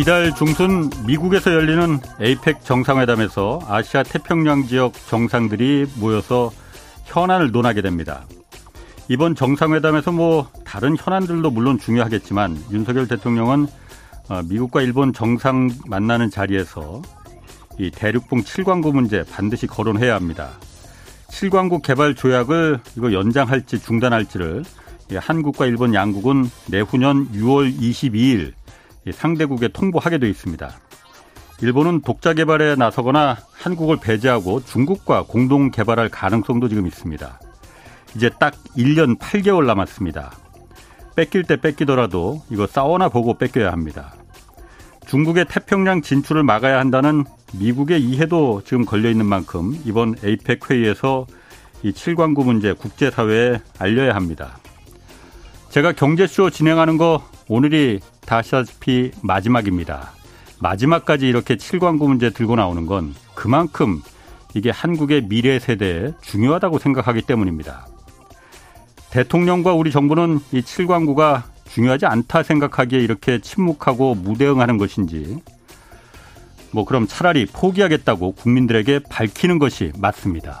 이달 중순 미국에서 열리는 에이펙 정상회담에서 아시아 태평양 지역 정상들이 모여서 현안을 논하게 됩니다. 이번 정상회담에서 뭐 다른 현안들도 물론 중요하겠지만 윤석열 대통령은 어, 미국과 일본 정상 만나는 자리에서 이 대륙봉 7광구 문제 반드시 거론해야 합니다. 7광구 개발 조약을 이거 연장할지 중단할지를 한국과 일본 양국은 내후년 6월 22일 상대국에 통보하게 돼 있습니다. 일본은 독자 개발에 나서거나 한국을 배제하고 중국과 공동 개발할 가능성도 지금 있습니다. 이제 딱 1년 8개월 남았습니다. 뺏길 때 뺏기더라도 이거 싸워나 보고 뺏겨야 합니다. 중국의 태평양 진출을 막아야 한다는 미국의 이해도 지금 걸려 있는 만큼 이번 에이펙 회의에서 이 7광구 문제 국제사회에 알려야 합니다. 제가 경제쇼 진행하는 거 오늘이 다시다시피 마지막입니다. 마지막까지 이렇게 7광구 문제 들고 나오는 건 그만큼 이게 한국의 미래 세대에 중요하다고 생각하기 때문입니다. 대통령과 우리 정부는 이 7광구가 중요하지 않다 생각하기에 이렇게 침묵하고 무대응하는 것인지 뭐 그럼 차라리 포기하겠다고 국민들에게 밝히는 것이 맞습니다.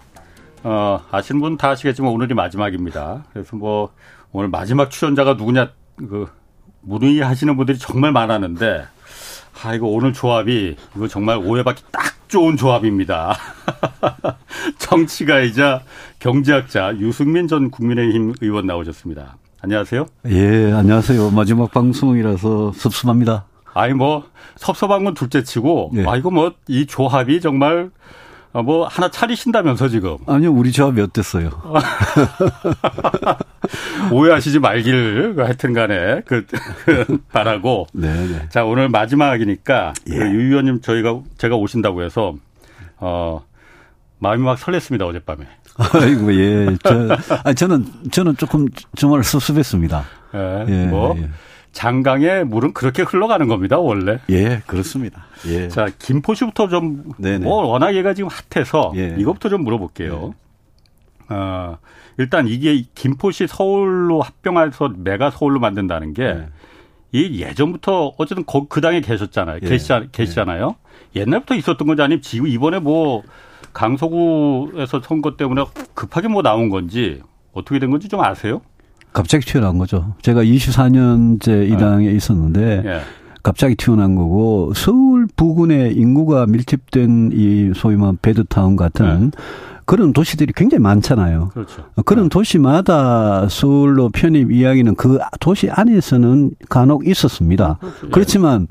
어, 아시는 분 다 아시겠지만 오늘이 마지막입니다. 그래서 뭐 오늘 마지막 출연자가 누구냐 그 문의 하시는 분들이 정말 많았는데 아 이거 오늘 조합이 이거 정말 오해받기 딱 좋은 조합입니다. 정치가이자 경제학자 유승민 전 국민의힘 의원 나오셨습니다. 안녕하세요. 예, 안녕하세요. 마지막 방송이라서 섭섭합니다. 아니 뭐 섭섭한 건 둘째치고 예. 아 이거 뭐 이 조합이 정말 어, 뭐 하나 차리신다면서 지금. 아니요, 우리 조합이 어땠어요? 오해하시지 말기를 하여튼 간에 그, 그 바라고. 네, 네. 자, 오늘 마지막이니까 예. 그 유 의원님 저희가 제가 오신다고 해서 어 마음이 막 설렜습니다, 어젯밤에. 아이고, 예. 저, 아니, 저는, 저는 조금 정말 섭섭했습니다. 예. 예 뭐. 예. 장강의 물은 그렇게 흘러가는 겁니다, 원래. 예, 그렇습니다. 예. 자, 김포시부터 좀, 네네. 뭐, 워낙 얘가 지금 핫해서, 예. 이것부터 좀 물어볼게요. 예. 어, 일단 이게 김포시 서울로 합병해서 메가 서울로 만든다는 게, 예. 이 예전부터 어쨌든 그, 그 당에 계셨잖아요. 예. 계시, 계시잖아요. 옛날부터 있었던 건지 아니면 지금 이번에 뭐, 강서구에서 선거 때문에 급하게 뭐 나온 건지, 어떻게 된 건지 좀 아세요? 갑자기 튀어나온 거죠. 제가 24년째 이 당에 네. 있었는데 예. 갑자기 튀어나온 거고 서울 부근에 인구가 밀집된 이 소위 말 베드타운 같은 네. 그런 도시들이 굉장히 많잖아요. 그렇죠. 그런 네. 도시마다 서울로 편입 이야기는 그 도시 안에서는 간혹 있었습니다. 그렇죠. 그렇지만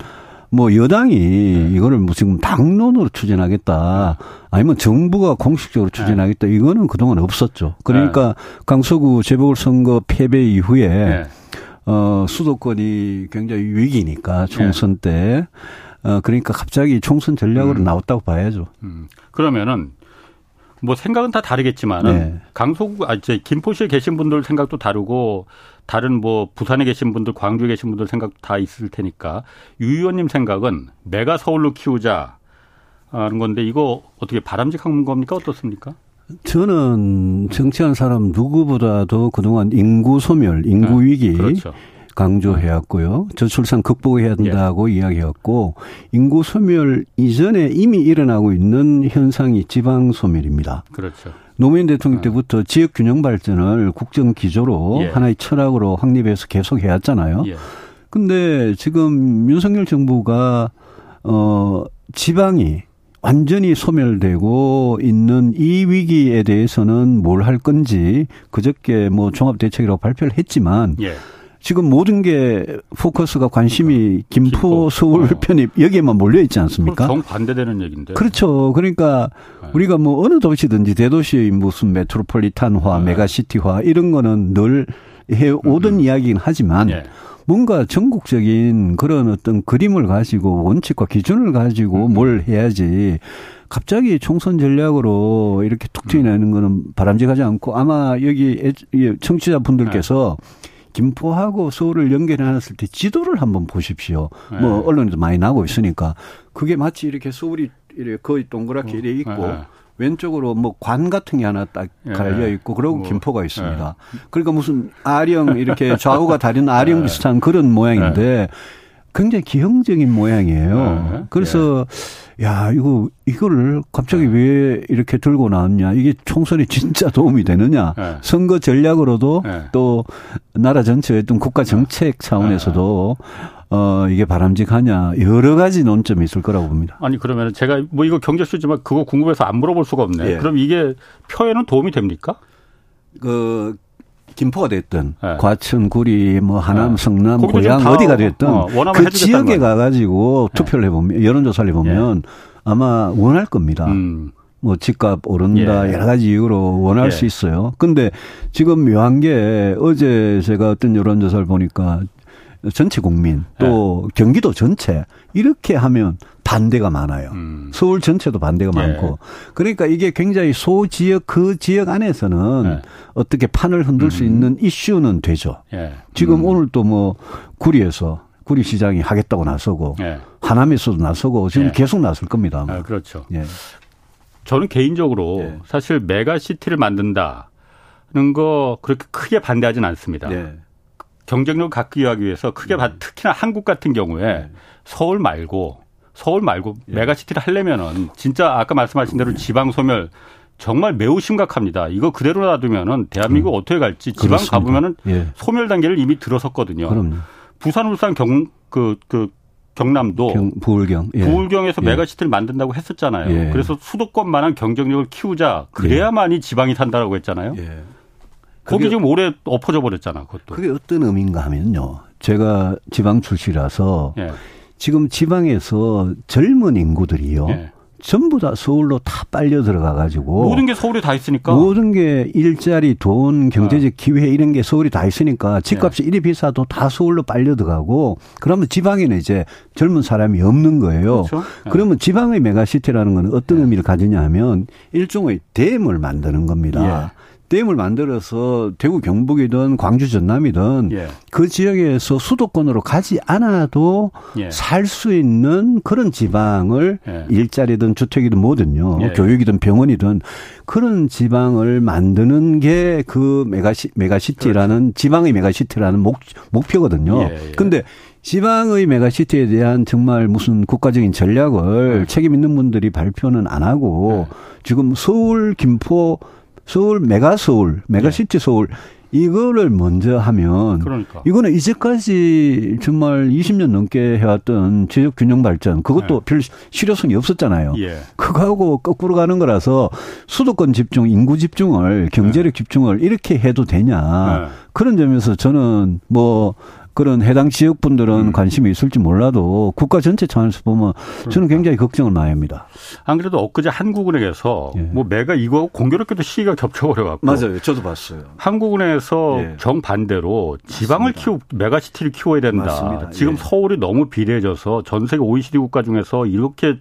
뭐 여당이 네. 이거를 뭐 지금 당론으로 추진하겠다. 네. 아니면 정부가 공식적으로 추진하겠다. 네. 이거는 그동안 없었죠. 그러니까 네. 강서구 재보궐선거 패배 이후에 네. 어 수도권이 굉장히 위기니까 총선 때 어, 그러니까 갑자기 총선 전략으로 음. 나왔다고 봐야죠. 음. 그러면은 뭐 생각은 다 다르겠지만은 네. 강서구 아 이제 김포시에 계신 분들 생각도 다르고 다른 뭐 부산에 계신 분들, 광주에 계신 분들 생각 다 있을 테니까 유 의원님 생각은 메가 서울로 키우자 하는 건데 이거 어떻게 바람직한 겁니까 어떻습니까? 저는 정치한 사람 누구보다도 그동안 인구 소멸, 인구 네. 위기 그렇죠. 강조해왔고요. 저출산 극복해야 된다고 예. 이야기했고 인구 소멸 이전에 이미 일어나고 있는 현상이 지방 소멸입니다. 그렇죠. 노무현 대통령 아. 때부터 지역 균형 발전을 국정 기조로 예. 하나의 철학으로 확립해서 계속 해왔잖아요. 예. 근데 지금 윤석열 정부가 어 지방이 완전히 소멸되고 있는 이 위기에 대해서는 뭘 할 건지 그저께 뭐 종합 대책이라고 발표를 했지만 예. 지금 모든 게 포커스가 관심이 김포, 김포. 서울 어. 편입 여기에만 몰려 있지 않습니까? 정 반대되는 얘기인데. 그렇죠. 그러니까 네. 우리가 뭐 어느 도시든지 대도시의 무슨 메트로폴리탄화, 네. 메가시티화 이런 거는 늘 해 오던 음. 이야기긴 하지만 예. 뭔가 전국적인 그런 어떤 그림을 가지고 원칙과 기준을 가지고 음. 뭘 해야지 갑자기 총선 전략으로 이렇게 툭 튀어나오는 음. 거는 바람직하지 않고 아마 여기 청취자분들께서 네. 김포하고 서울을 연결해 놨을 때 지도를 한번 보십시오. 네. 뭐 언론에도 많이 나고 있으니까 그게 마치 이렇게 서울이 이렇게 거의 동그랗게 어. 이렇게 있고 네. 왼쪽으로 뭐 관 같은 게 하나 딱 예. 갈려 있고 그러고 뭐, 김포가 있습니다. 예. 그러니까 무슨 아령 이렇게 좌우가 다른 아령 예. 비슷한 그런 모양인데 굉장히 기형적인 모양이에요. 그래서 야, 이거, 이거를 갑자기 네. 왜 이렇게 들고 나왔냐. 이게 총선에 진짜 도움이 되느냐. 네. 선거 전략으로도 네. 또 나라 전체의 어떤 국가 정책 차원에서도 어, 이게 바람직하냐. 여러 가지 논점이 있을 거라고 봅니다. 아니, 그러면 제가 뭐 이거 경제수지만 그거 궁금해서 안 물어볼 수가 없네. 예. 그럼 이게 표에는 도움이 됩니까? 그, 김포가 됐든 네. 과천, 구리, 뭐 하남, 네. 성남, 고양 어디가 됐든 어, 그 지역에 가가지고 네. 투표를 해보면 여론조사를 해보면 예. 아마 원할 겁니다. 음. 뭐 집값 오른다 예. 여러 가지 이유로 원할 예. 수 있어요. 근데 지금 묘한 게 어제 제가 어떤 여론조사를 보니까 전체 국민 또 예. 경기도 전체 이렇게 하면 반대가 많아요. 음. 서울 전체도 반대가 예. 많고 그러니까 이게 굉장히 소 지역 그 지역 안에서는 예. 어떻게 판을 흔들 음. 수 있는 이슈는 되죠. 예. 지금 음. 오늘 또 뭐 구리에서 구리 시장이 하겠다고 나서고 예. 하남에서도 나서고 지금 예. 계속 나설 겁니다. 아, 그렇죠. 저는 개인적으로 사실 메가시티를 만든다는 거 그렇게 크게 반대하지는 않습니다. 경쟁력을 갖기 위해서 크게 음. 특히나 한국 같은 경우에 네. 서울 말고 서울 말고 예. 메가시티를 하려면은 진짜 아까 말씀하신 대로 지방 소멸 정말 매우 심각합니다. 이거 그대로 놔두면은 대한민국 음. 어떻게 갈지 지방 그렇습니다. 가보면은 예. 소멸 단계를 이미 들어섰거든요. 그럼요. 부산, 울산, 경, 그, 그, 경남도 경, 부울경 예. 부울경에서 예. 메가시티를 만든다고 했었잖아요. 예. 그래서 수도권만한 경쟁력을 키우자 그래야만이 지방이 산다라고 했잖아요. 예. 거기 지금 오래 엎어져 버렸잖아. 그것도. 그게 어떤 의미인가 하면요. 제가 지방 출시라서 예. 지금 지방에서 젊은 인구들이요. 예. 전부 다 서울로 다 빨려 들어가 가지고 모든 게 서울에 다 있으니까 모든 게 일자리, 돈, 경제적 아. 기회 이런 게 서울이 다 있으니까 집값이 예. 이리 비싸도 다 서울로 빨려 들어가고 그러면 지방에는 이제 젊은 사람이 없는 거예요. 그렇죠? 예. 그러면 지방의 메가시티라는 건 어떤 예. 의미를 가지냐 하면 일종의 댐을 만드는 겁니다. 예. 댐을 만들어서 대구 경북이든 광주 전남이든 예. 그 지역에서 수도권으로 가지 않아도 예. 살수 있는 그런 지방을 예. 일자리든 주택이든 뭐든요. 예. 교육이든 병원이든 그런 지방을 만드는 게 그 메가시 메가시티라는 그렇죠. 지방의 메가시티라는 목 목표거든요. 예, 예. 근데 지방의 메가시티에 대한 정말 무슨 국가적인 전략을 네. 책임 있는 분들이 발표는 안 하고 네. 지금 서울, 김포 서울 메가 서울, 메가시티 네. 서울 이거를 먼저 하면 그러니까. 이거는 이제까지 정말 20년 넘게 해왔던 지역 균형 발전 그것도 네. 별 실효성이 없었잖아요. 예. 그거하고 거꾸로 가는 거라서 수도권 집중, 인구 집중을 경제력 네. 집중을 이렇게 해도 되냐 네. 그런 점에서 저는 뭐 그런 해당 지역 분들은 음. 관심이 있을지 몰라도 국가 전체 차원에서 보면 저는 그러니까. 굉장히 걱정을 많이 합니다. 안 그래도 엊그제 한국은행에서 예. 뭐 매가 이거 공교롭게도 시기가 겹쳐버려갖고 맞아요. 저도 봤어요. 한국은행에서 예. 정반대로 지방을 키우 메가시티를 키워야 된다. 맞습니다. 지금 예. 서울이 너무 비례해져서 전 세계 OECD 국가 중에서 이렇게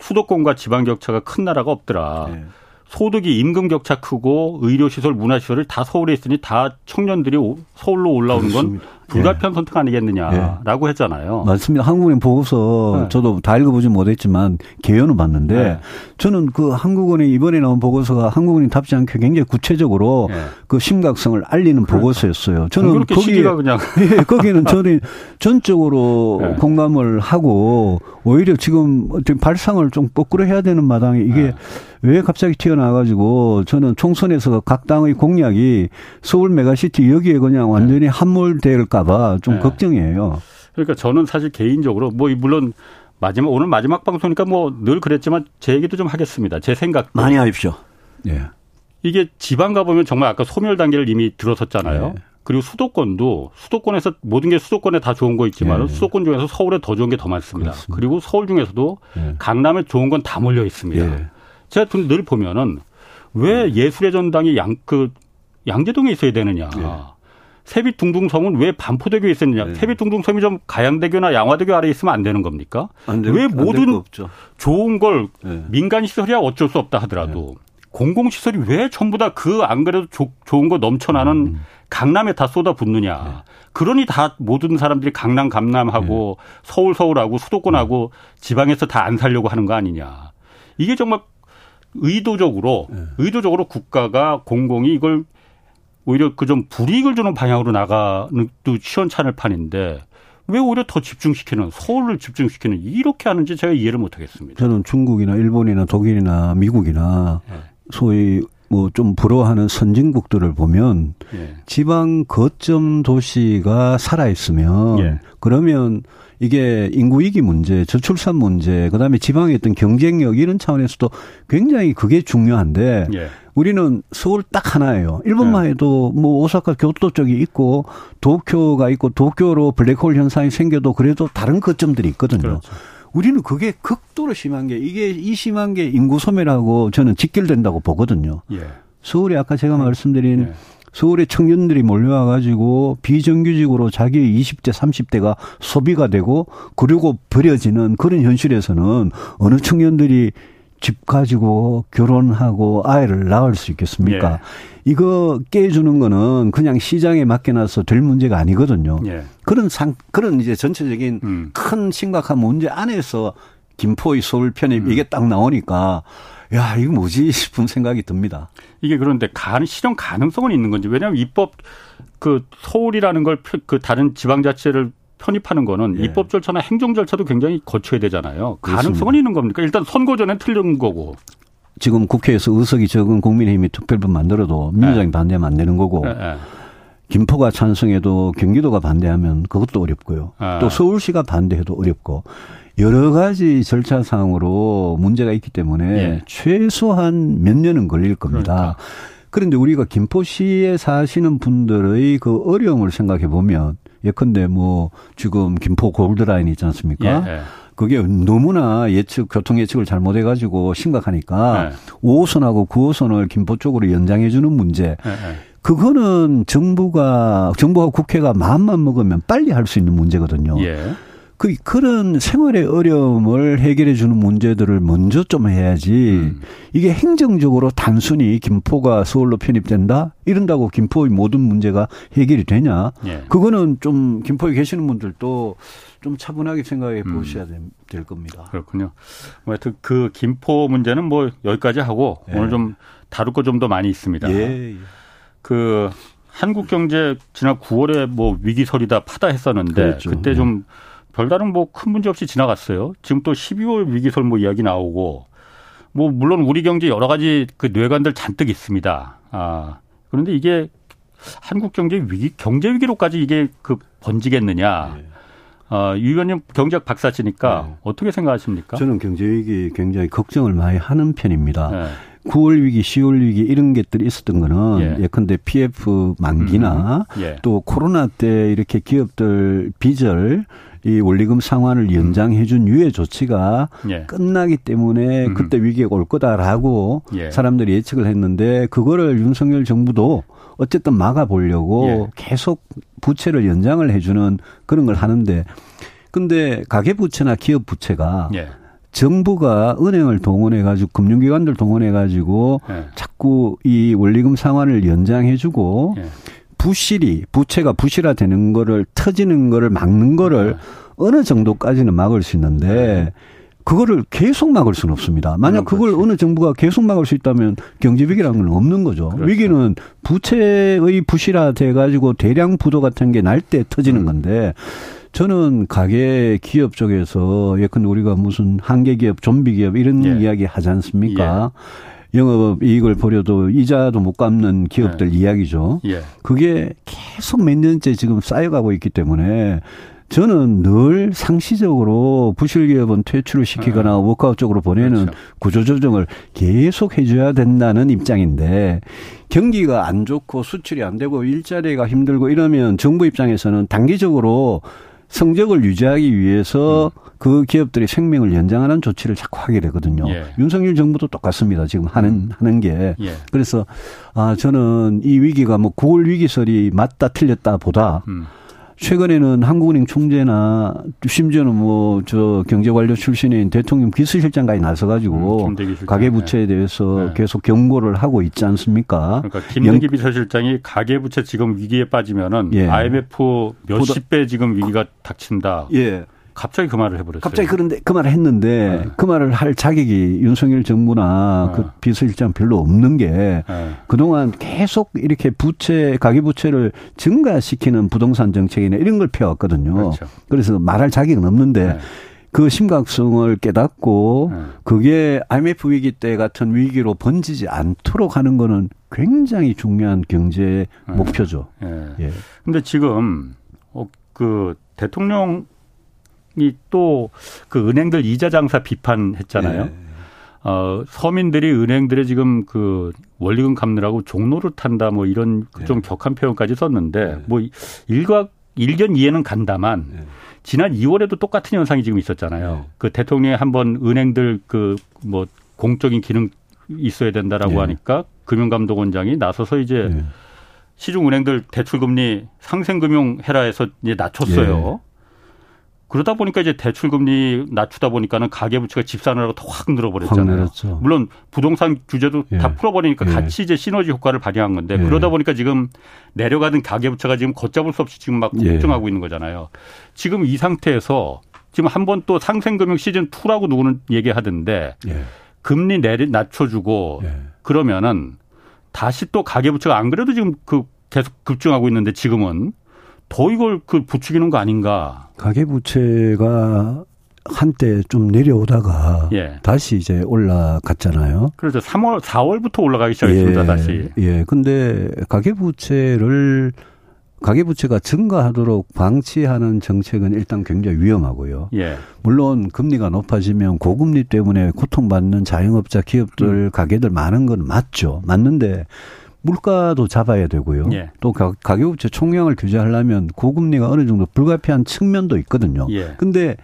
수도권과 지방 격차가 큰 나라가 없더라. 예. 소득이 임금 격차 크고 의료시설, 문화시설을 다 서울에 있으니 다 청년들이 서울로 올라오는 건 불가피한 예. 선택 아니겠느냐라고 예. 했잖아요. 맞습니다. 한국은행 보고서 네. 저도 다 읽어보지 못했지만 개요는 봤는데 네. 저는 그 한국은행 이번에 나온 보고서가 한국은행 답지 않게 굉장히 구체적으로 네. 그 심각성을 알리는 그러니까. 보고서였어요. 저는 거기에 그냥 예, 거기는 저는 전적으로 네. 공감을 하고 오히려 지금 발상을 좀 거꾸로 해야 되는 마당에 이게 네. 왜 갑자기 튀어나와가지고 저는 총선에서 각 당의 공약이 서울 메가시티 여기에 그냥 완전히 네. 함몰될까봐 좀 네. 걱정이에요. 그러니까 저는 사실 개인적으로 뭐 물론 마지막 오늘 마지막 방송이니까 뭐 늘 그랬지만 제 얘기도 좀 하겠습니다. 제 생각 많이 하십시오. 예. 이게 지방 가보면 정말 아까 소멸 단계를 이미 들어섰잖아요. 네. 그리고 수도권도 수도권에서 모든 게 수도권에 다 좋은 거 있지만 네. 수도권 중에서 서울에 더 좋은 게 더 많습니다. 그렇습니다. 그리고 서울 중에서도 네. 강남에 좋은 건 다 몰려 있습니다. 네. 제가 늘 보면은 왜 예술의 전당이 양, 그, 양재동에 있어야 되느냐. 네. 세빛둥둥섬은 왜 반포대교에 있었느냐? 네. 세빛둥둥섬이 좀 가양대교나 양화대교 아래에 있으면 안 되는 겁니까? 안 되, 왜 모든 좋은 걸 네. 민간 시설이야 어쩔 수 없다 하더라도 네. 공공시설이 왜 전부 다 그 안 그래도 조, 좋은 거 넘쳐나는 음. 강남에 다 쏟아붓느냐. 네. 그러니 다 모든 사람들이 강남 강남하고 네. 서울 서울하고 수도권하고 지방에서 다 안 살려고 하는 거 아니냐. 이게 정말 의도적으로 네. 의도적으로 국가가 공공이 이걸 오히려 그 좀 불이익을 주는 방향으로 나가는 또 시원찮을 판인데 왜 오히려 더 집중시키는 서울을 집중시키는 이렇게 하는지 제가 이해를 못하겠습니다. 저는 중국이나 일본이나 독일이나 미국이나 네. 소위 뭐 좀 부러워하는 선진국들을 보면 네. 지방 거점 도시가 살아 있으면 네. 그러면 이게 인구 위기 문제, 저출산 문제, 그다음에 지방의 어떤 경쟁력 이런 차원에서도 굉장히 그게 중요한데 예. 우리는 서울 딱 하나예요. 일본만 예. 해도 뭐 오사카 교토 쪽이 있고 도쿄가 있고 도쿄로 블랙홀 현상이 생겨도 그래도 다른 거점들이 있거든요. 그렇죠. 우리는 그게 극도로 심한 게 이게 이 심한 게 인구 소멸하고 저는 직결된다고 보거든요. 예. 서울이 아까 제가 말씀드린 예. 서울의 청년들이 몰려와 가지고 비정규직으로 자기 20대 30대가 소비가 되고 그리고 버려지는 그런 현실에서는 어느 청년들이 집 가지고 결혼하고 아이를 낳을 수 있겠습니까? 예. 이거 깨주는 거는 그냥 시장에 맡겨놔서 될 문제가 아니거든요. 예. 그런 상, 그런 이제 전체적인 음. 큰 심각한 문제 안에서 김포의 서울 편입 음. 이게 딱 나오니까 야, 이거 뭐지 싶은 생각이 듭니다. 이게 그런데 가, 실현 가능성은 있는 건지. 왜냐하면 입법 그 서울이라는 걸 그 다른 지방자치를 편입하는 거는 예. 입법 절차나 행정 절차도 굉장히 거쳐야 되잖아요. 가능성은 있는 겁니까? 일단 선거 전에 틀린 거고. 지금 국회에서 의석이 적은 국민의힘이 특별법 만들어도 민주당이 네. 반대하면 안 되는 거고. 네, 네. 김포가 찬성해도 경기도가 반대하면 그것도 어렵고요. 아. 또 서울시가 반대해도 어렵고 여러 가지 절차 상으로 문제가 있기 때문에 예. 최소한 몇 년은 걸릴 겁니다. 그러니까. 그런데 우리가 김포시에 사시는 분들의 그 어려움을 생각해 보면 예컨대 뭐 지금 김포 골드라인 있지 않습니까? 그게 너무나 예측 교통 예측을 잘못해 가지고 심각하니까 예. 5호선하고 9호선을 김포 쪽으로 연장해 주는 문제. 예, 예. 그거는 정부가 정부와 국회가 마음만 먹으면 빨리 할 수 있는 문제거든요. 예. 그 그런 생활의 어려움을 해결해 주는 문제들을 먼저 좀 해야지 음. 이게 행정적으로 단순히 김포가 서울로 편입된다 이런다고 김포의 모든 문제가 해결이 되냐 예. 그거는 좀 김포에 계시는 분들도 좀 차분하게 생각해 음. 보셔야 음. 될 겁니다. 그렇군요. 뭐 하여튼 그 김포 문제는 뭐 여기까지 하고 예. 오늘 좀 다룰 거 좀 더 많이 있습니다. 예. 예. 그 한국 경제 지난 9월에 뭐 위기설이다 파다 했었는데 그랬죠. 그때 좀 예. 별다른 뭐 큰 문제 없이 지나갔어요. 지금 또 12월 위기설 뭐 이야기 나오고 뭐 물론 우리 경제 여러 가지 그 뇌관들 잔뜩 있습니다. 아 그런데 이게 한국 경제 위기 경제 위기로까지 이게 그 번지겠느냐? 네. 아, 유 의원님 경제학 박사시니까 네. 어떻게 생각하십니까? 저는 경제 위기 굉장히 걱정을 많이 하는 편입니다. 네. 9월 위기, 10월 위기 이런 것들이 있었던 거는 예. 컨대 PF 만기나 음. 예. 또 코로나 때 이렇게 기업들 빚을 이 원리금 상환을 연장해 준 유예 조치가 예. 끝나기 때문에 음. 그때 위기가 올 거다라고 예. 사람들이 예측을 했는데 그거를 윤석열 정부도 어쨌든 막아 보려고 예. 계속 부채를 연장을 해 주는 그런 걸 하는데 근데 가계 부채나 기업 부채가 예. 정부가 은행을 동원해 가지고 금융기관들 동원해 가지고 예. 자꾸 이 원리금 상환을 연장해 주고 예. 부실이 부채가 부실화되는 거를 터지는 거를 막는 거를 네. 어느 정도까지는 막을 수 있는데 네. 그거를 계속 막을 수는 없습니다. 만약 그걸 그렇지. 어느 정부가 계속 막을 수 있다면 경제 위기라는 건 없는 거죠. 그렇죠. 위기는 부채의 부실화돼 가지고 대량 부도 같은 게 날 때 터지는 음. 건데 저는 가계 기업 쪽에서 예컨대 우리가 무슨 한계 기업, 좀비 기업 이런 예. 이야기 하지 않습니까? 예. 영업 이익을 벌여도 이자도 못 갚는 기업들 네. 이야기죠. 예. 그게 계속 몇 년째 지금 쌓여가고 있기 때문에 저는 늘 상시적으로 부실 기업은 퇴출을 시키거나 네. 워크아웃 쪽으로 보내는 그렇죠. 구조조정을 계속 해줘야 된다는 입장인데 경기가 안 좋고 수출이 안 되고 일자리가 힘들고 이러면 정부 입장에서는 단기적으로 성적을 유지하기 위해서 음. 그 기업들이 생명을 연장하는 조치를 자꾸 하게 되거든요. 예. 윤석열 정부도 똑같습니다. 지금 하는 음. 하는 게 예. 그래서 아 저는 이 위기가 뭐 9월 위기설이 맞다 틀렸다 보다. 음. 최근에는 한국은행 총재나 심지어는 뭐 저 경제관료 출신인 대통령 비서실장까지 나서가지고 음, 가계부채에 대해서 네. 계속 경고를 하고 있지 않습니까? 그러니까 김대기 비서실장이 가계부채 지금 위기에 빠지면은 예. IMF 몇십 배 지금 위기가 닥친다. 예. 갑자기 그 말을 해버렸어요. 갑자기 그런데 그 말을 했는데 네. 그 말을 할 자격이 윤석열 정부나 네. 그 비서실장 별로 없는 게 네. 그동안 계속 이렇게 부채 가계 부채를 증가시키는 부동산 정책이나 이런 걸 펴왔거든요. 그렇죠. 그래서 말할 자격은 없는데 네. 그 심각성을 깨닫고 네. 그게 IMF 위기 때 같은 위기로 번지지 않도록 하는 거는 굉장히 중요한 경제 네. 목표죠. 예. 근데 지금 어, 그 대통령 이 또 그 은행들 이자 장사 비판했잖아요. 네. 어, 서민들이 은행들의 지금 그 원리금 갚느라고 종로를 탄다 뭐 이런 네. 좀 격한 표현까지 썼는데 네. 뭐 일각 일견 이해는 간다만 네. 지난 2월에도 똑같은 현상이 지금 있었잖아요. 네. 그 대통령이 한번 은행들 그 뭐 공적인 기능 있어야 된다라고 네. 하니까 금융감독원장이 나서서 이제 시중은행들 대출금리 상생금융 해라 해서 이제 낮췄어요. 그러다 보니까 이제 대출 금리 낮추다 보니까는 가계 부채가 집산을 하고 더확 늘어버렸잖아요. 확 물론 부동산 규제도 예. 다 풀어버리니까 예. 같이 이제 시너지 효과를 발휘한 건데 예. 그러다 보니까 지금 내려가는 가계 부채가 지금 걷잡을 수 없이 지금 막 폭증하고 예. 있는 거잖아요. 지금 이 상태에서 지금 한 번 또 상생금융 시즌 2라고 누구는 얘기하던데 예. 금리 내리 낮춰주고 예. 그러면은 다시 또 가계 부채가 안 그래도 지금 그 계속 급증하고 있는데 지금은 더 이걸 그 부추기는 거 아닌가. 가계부채가 한때 좀 내려오다가 예. 다시 이제 올라갔잖아요. 그래서 3월, 4월부터 올라가기 시작했습니다, 예. 다시. 예. 근데 가계부채를 가계부채가 증가하도록 방치하는 정책은 일단 굉장히 위험하고요. 예. 물론 금리가 높아지면 고금리 때문에 고통받는 자영업자 기업들 음. 가게들 많은 건 맞죠. 맞는데 물가도 잡아야 되고요. 예. 또 가계부채 총량을 규제하려면 고금리가 어느 정도 불가피한 측면도 있거든요. 예. 근데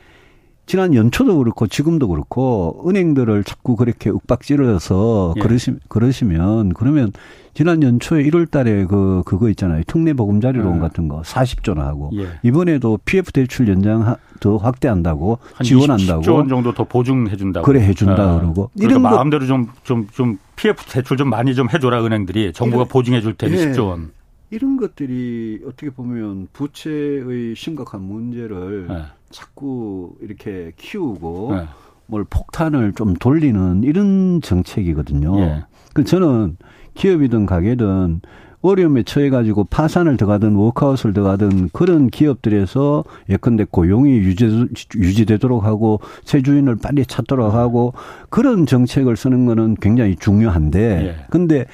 지난 연초도 그렇고 지금도 그렇고 은행들을 자꾸 그렇게 윽박지르서 예. 그러시, 그러시면 그러면 지난 연초에 1월 달에 그, 그거 있잖아요. 특례 보금자리론 음. 같은 거 40조나 하고 예. 이번에도 PF 대출 연장 더 확대한다고 지원한다고. 10조 원 정도 더 보증해 준다고. 그래 해 준다 아. 그러고. 이런 마음대로 좀, 좀, 좀 PF 대출 좀 많이 좀 해줘라 은행들이 정부가 보증해 줄 테니 예. 10조 원. 이런 것들이 어떻게 보면 부채의 심각한 문제를 네. 자꾸 이렇게 키우고 네. 뭘 폭탄을 좀 돌리는 이런 정책이거든요. 예. 그 저는 기업이든 가게든 어려움에 처해가지고 파산을 들어가든 워크아웃을 들어가든 그런 기업들에서 예컨대 고용이 유지, 유지되도록 하고 새 주인을 빨리 찾도록 하고 그런 정책을 쓰는 거는 굉장히 중요한데 예. 근데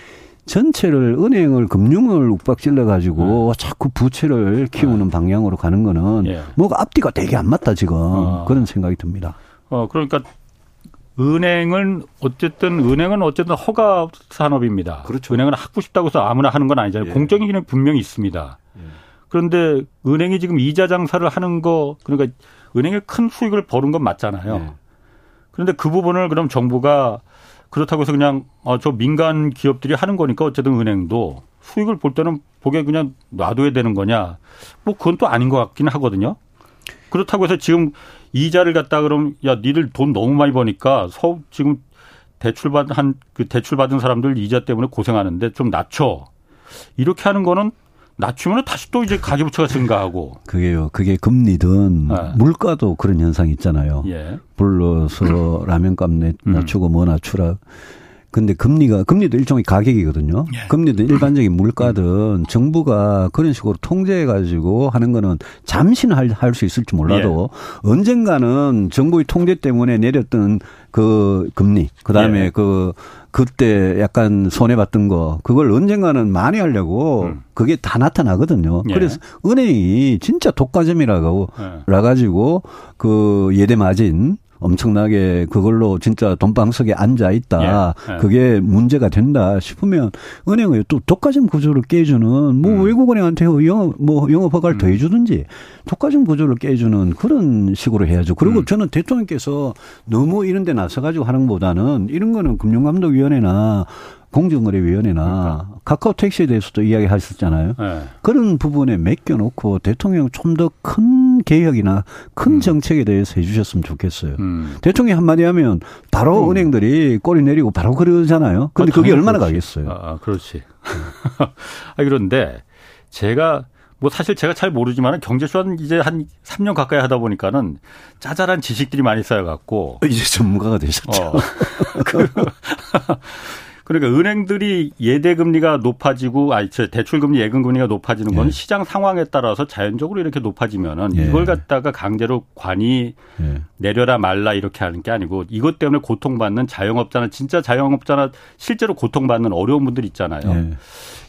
전체를 은행을 금융을 욱박질러 가지고 네. 자꾸 부채를 키우는 네. 방향으로 가는 거는 예. 뭐가 앞뒤가 되게 안 맞다 지금 어. 그런 생각이 듭니다. 어 그러니까 은행은 어쨌든 은행은 어쨌든 허가 산업입니다. 그렇죠. 은행은 하고 싶다고 해서 아무나 하는 건 아니잖아요. 예. 공적인 기능 분명히 있습니다. 예. 그런데 은행이 지금 이자 장사를 하는 거 그러니까 은행에 큰 수익을 버는 건 맞잖아요. 예. 그런데 그 부분을 그럼 정부가 그렇다고 해서 그냥 어, 저 민간 기업들이 하는 거니까 어쨌든 은행도 수익을 볼 때는 보게 그냥 놔둬야 되는 거냐. 뭐 그건 또 아닌 것 같긴 하거든요. 그렇다고 해서 지금 이자를 갖다 그럼 야 니들 돈 너무 많이 버니까 서 지금 대출 받은 한 그 대출 받은 사람들 이자 때문에 고생하는데 좀 낮춰. 이렇게 하는 거는 낮추면 다시 또 이제 가계부채가 증가하고. 그게요. 그게 금리든 네. 물가도 그런 현상이 있잖아요. 예. 불러서 라면값 내 음. 낮추고 뭐 낮추라. 근데 금리가 금리도 일종의 가격이거든요. 예. 금리도 일반적인 물가든 정부가 그런 식으로 통제해 가지고 하는 거는 잠시는 할 수 있을지 몰라도 예. 언젠가는 정부의 통제 때문에 내렸던 그 금리 그다음에 예. 그 그때 약간 손해 봤던 거 그걸 언젠가는 많이 하려고 음. 그게 다 나타나거든요. 예. 그래서 은행이 진짜 독과점이라고 예. 라 가지고 그 예대 마진 엄청나게 그걸로 진짜 돈방석에 앉아 있다. 예, 예. 그게 문제가 된다 싶으면 은행의 또 독과점 구조를 깨주는 뭐 음. 외국 은행한테 영업 뭐 영업 허가를 음. 더 해 주든지 독과점 구조를 깨주는 그런 식으로 해야죠. 그리고 음. 저는 대통령께서 너무 이런 데 나서 가지고 하는 것보다는 이런 거는 금융감독위원회나 공정거래위원회나 그러니까. 카카오 택시에 대해서도 이야기하셨잖아요. 네. 그런 부분에 맡겨놓고 대통령 좀 더 큰 개혁이나 큰 음. 정책에 대해서 해주셨으면 좋겠어요. 음. 대통령이 한마디 하면 바로 음. 은행들이 꼬리 내리고 바로 그러잖아요. 근데 아, 그게 얼마나 그렇지. 가겠어요. 아, 그렇지. 아, 그런데 제가 뭐 사실 제가 잘 모르지만 경제수한 이제 한 3년 가까이 하다 보니까는 짜잘한 지식들이 많이 쌓여갖고 이제 전문가가 되셨죠. 어. 그 그러니까 은행들이 예대 금리가 높아지고 아니 대출 금리 예금 금리가 높아지는 건 예. 시장 상황에 따라서 자연적으로 이렇게 높아지면은 예. 이걸 갖다가 강제로 관이 예. 내려라 말라 이렇게 하는 게 아니고 이것 때문에 고통받는 자영업자나 진짜 자영업자나 실제로 고통받는 어려운 분들 있잖아요. 예.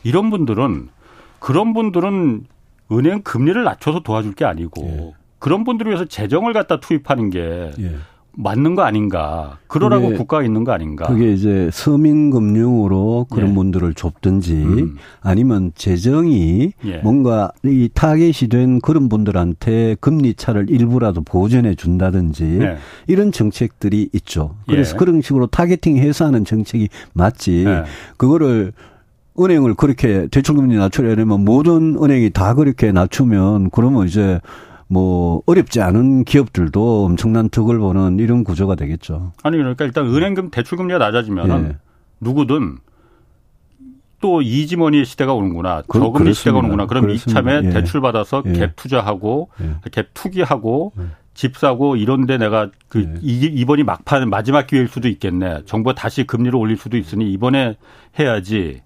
이런 분들은 그런 분들은 은행 금리를 낮춰서 도와줄 게 아니고 예. 그런 분들을 위해서 재정을 갖다 투입하는 게 예. 맞는 거 아닌가. 그러라고 국가가 있는 거 아닌가. 그게 이제 서민금융으로 그런 예. 분들을 돕든지 음. 아니면 재정이 예. 뭔가 이 타겟이 된 그런 분들한테 금리 차를 일부라도 보전해 준다든지 예. 이런 정책들이 있죠. 그래서 예. 그런 식으로 targeting 해서 하는 정책이 맞지. 예. 그거를 은행을 그렇게 대출금리 낮추려면 모든 은행이 다 그렇게 낮추면 그러면 이제 뭐 어렵지 않은 기업들도 엄청난 득을 보는 이런 구조가 되겠죠. 아니 그러니까 일단 은행금 대출금리가 낮아지면은 예. 누구든 또 이지머니의 시대가 오는구나. 그, 저금리 그렇습니다. 시대가 오는구나. 그럼 그렇습니다. 이참에 예. 대출 받아서 예. 갭 투자하고 예. 갭 투기하고 예. 집 사고 이런데 내가 그 예. 이번이 막판 마지막 기회일 수도 있겠네. 정부가 다시 금리를 올릴 수도 있으니 이번에 해야지.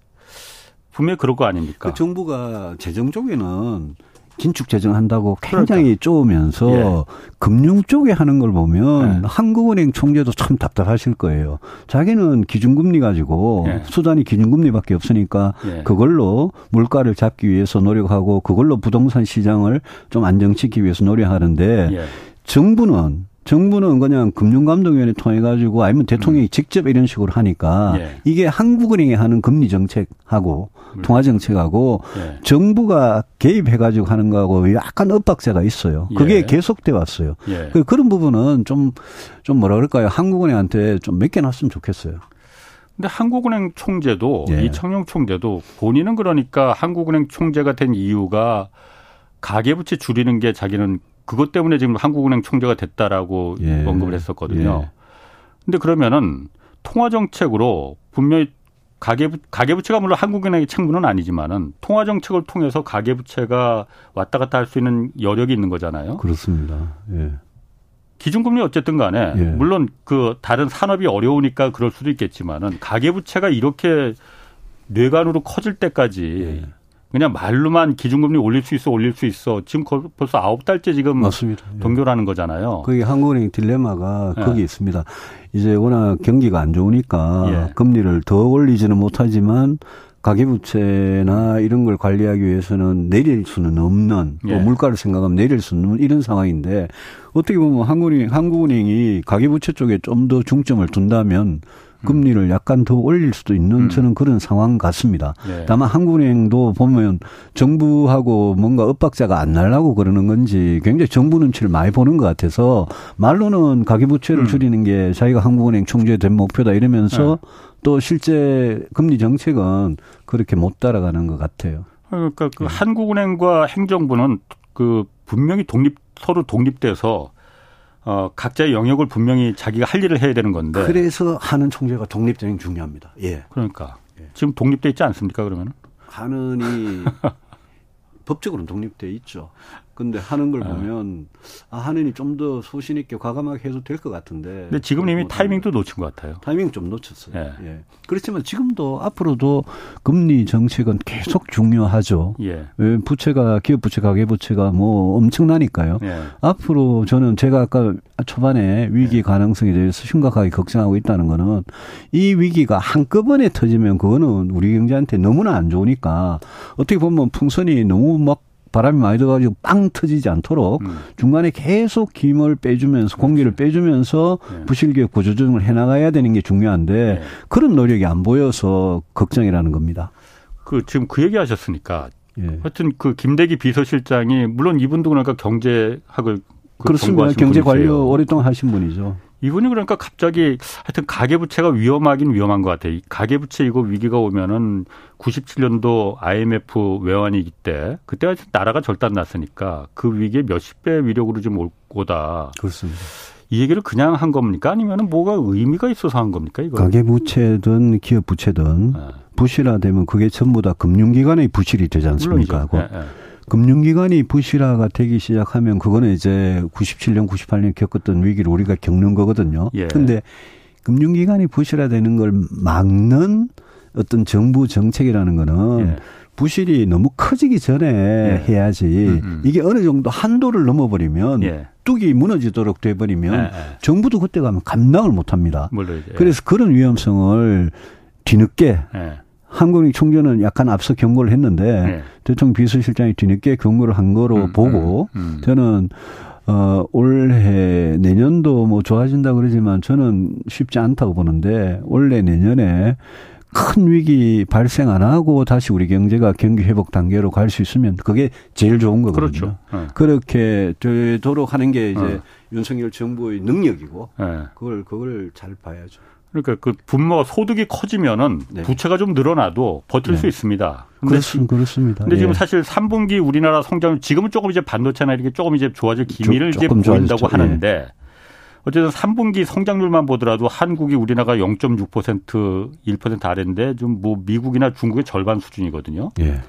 분명히 그럴 거 아닙니까? 그 정부가 재정 쪽에는 긴축 재정한다고 굉장히 그러니까. 쪼으면서 예. 금융 쪽에 하는 걸 보면 예. 한국은행 총재도 참 답답하실 거예요. 자기는 기준금리 가지고 예. 수단이 기준금리밖에 없으니까 예. 그걸로 물가를 잡기 위해서 노력하고 그걸로 부동산 시장을 좀 안정시키기 위해서 노력하는데 예. 정부는 정부는 그냥 금융감독위원회 통해 가지고 아니면 대통령이 음. 직접 이런 식으로 하니까 예. 이게 한국은행이 하는 금리 정책하고 음. 통화 정책하고 예. 정부가 개입해 가지고 하는 거하고 약간 엇박자가 있어요. 그게 예. 계속돼 왔어요. 예. 그 그런 부분은 좀좀 좀 뭐라 그럴까요? 한국은행한테 좀 맡겨놨으면 좋겠어요. 근데 한국은행 총재도 예. 이청용 총재도 본인은 그러니까 한국은행 총재가 된 이유가 가계부채 줄이는 게 자기는 그것 때문에 지금 한국은행 총재가 됐다라고 예. 언급을 했었거든요. 예. 근데 그러면은 통화 정책으로 분명히 가계부 가계부채가 물론 한국은행의 책무는 아니지만은 통화 정책을 통해서 가계부채가 왔다 갔다 할 수 있는 여력이 있는 거잖아요. 그렇습니다. 예. 기준금리 어쨌든 간에 예. 물론 그 다른 산업이 어려우니까 그럴 수도 있겠지만은 가계부채가 이렇게 뇌관으로 커질 때까지 예. 그냥 말로만 기준금리 올릴 수 있어 올릴 수 있어 지금 벌써 아홉 달째 지금 맞습니다. 예. 동결하는 거잖아요. 그게 한국은행 딜레마가 예. 거기 있습니다. 이제 워낙 경기가 안 좋으니까 예. 금리를 더 올리지는 못하지만 가계부채나 이런 걸 관리하기 위해서는 내릴 수는 없는 예. 뭐 물가를 생각하면 내릴 수는 없는 이런 상황인데 어떻게 보면 한국은행 한국은행이 가계부채 쪽에 좀 더 중점을 둔다면 금리를 약간 더 올릴 수도 있는 음. 저는 그런 상황 같습니다. 예. 다만 한국은행도 보면 정부하고 뭔가 엇박자가 안 날라고 그러는 건지 굉장히 정부 눈치를 많이 보는 것 같아서 말로는 가계부채를 음. 줄이는 게 자기가 한국은행 총재 된 목표다 이러면서 예. 또 실제 금리 정책은 그렇게 못 따라가는 것 같아요. 그러니까 그 예. 한국은행과 행정부는 그 분명히 독립 서로 독립돼서 어, 각자의 영역을 분명히 자기가 할 일을 해야 되는 건데. 그래서 하는 총재가 독립되는 게 중요합니다. 예. 그러니까. 예. 지금 독립돼 있지 않습니까, 그러면은? 하는이 법적으로는 독립돼 있죠. 근데 하는 걸 네. 보면 아 하느니 좀더 소신 있게 과감하게 해도 될 것 같은데. 근데 지금 이미 타이밍도 놓친 것 같아요. 타이밍 좀 놓쳤어요. 예. 예. 그렇지만 지금도 앞으로도 금리 정책은 계속 중요하죠. 예. 부채가 기업 부채, 가계 부채가 뭐 엄청나니까요. 예. 앞으로 저는 제가 아까 초반에 위기 예. 가능성에 대해서 심각하게 걱정하고 있다는 거는 이 위기가 한꺼번에 터지면 그거는 우리 경제한테 너무나 안 좋으니까 어떻게 보면 풍선이 너무 막 바람이 많이 들어가지고 빵 터지지 않도록 음. 중간에 계속 김을 빼주면서 공기를 빼주면서 네. 부실기업 구조조정을 해나가야 되는 게 중요한데 네. 그런 노력이 안 보여서 걱정이라는 겁니다. 그 지금 그 얘기 하셨으니까 예. 하여튼 그 김대기 비서실장이 물론 이분도 그러니까 경제학을 그 그렇습니다. 경제 관료 오랫동안 하신 분이죠. 이분이 그러니까 갑자기 하여튼 가계부채가 위험하긴 위험한 것 같아요. 가계부채 이거 위기가 오면은 97년도 IMF 외환위기 때 그때가 나라가 절단 났으니까 그 위기에 몇십 배 위력으로 좀 올 거다. 그렇습니다. 이 얘기를 그냥 한 겁니까? 아니면은 뭐가 의미가 있어서 한 겁니까? 이거 가계부채든 기업부채든 네. 부실화되면 그게 전부 다 금융기관의 부실이 되지 않습니까? 네, 네. 금융기관이 부실화가 되기 시작하면 그거는 이제 97년, 98년 겪었던 위기를 우리가 겪는 거거든요. 예. 근데 금융기관이 부실화되는 걸 막는 어떤 정부 정책이라는 거는 예. 부실이 너무 커지기 전에 예. 해야지 음, 음. 이게 어느 정도 한도를 넘어버리면 예. 뚝이 무너지도록 돼버리면 예, 예. 정부도 그때 가면 감당을 못합니다. 그래서 그런 위험성을 뒤늦게 한국의 총재는 약간 앞서 경고를 했는데 네. 대통령 비서실장이 뒤늦게 경고를 한 거로 음, 보고 음, 음. 저는 어 올해 내년도 뭐 좋아진다 그러지만 저는 쉽지 않다고 보는데 올해 내년에 큰 위기 발생 안 하고 다시 우리 경제가 경기 회복 단계로 갈 수 있으면 그게 제일 좋은 거거든요. 그렇죠. 네. 그렇게 되도록 하는 게 이제 네. 윤석열 정부의 능력이고 네. 그걸 그걸 잘 봐야죠. 그러니까 그 분모 소득이 커지면은 네. 부채가 좀 늘어나도 버틸 네. 수 있습니다. 그렇습, 그렇습니다. 근데 예. 지금 사실 3분기 우리나라 성장 지금은 조금 이제 반도체나 이렇게 조금 이제 좋아질 기미를 조, 이제 보인다고 하는데 예. 어쨌든 3분기 성장률만 보더라도 한국이 우리나라가 0.6% 1% 아래인데 좀 뭐 미국이나 중국의 절반 수준이거든요. 예.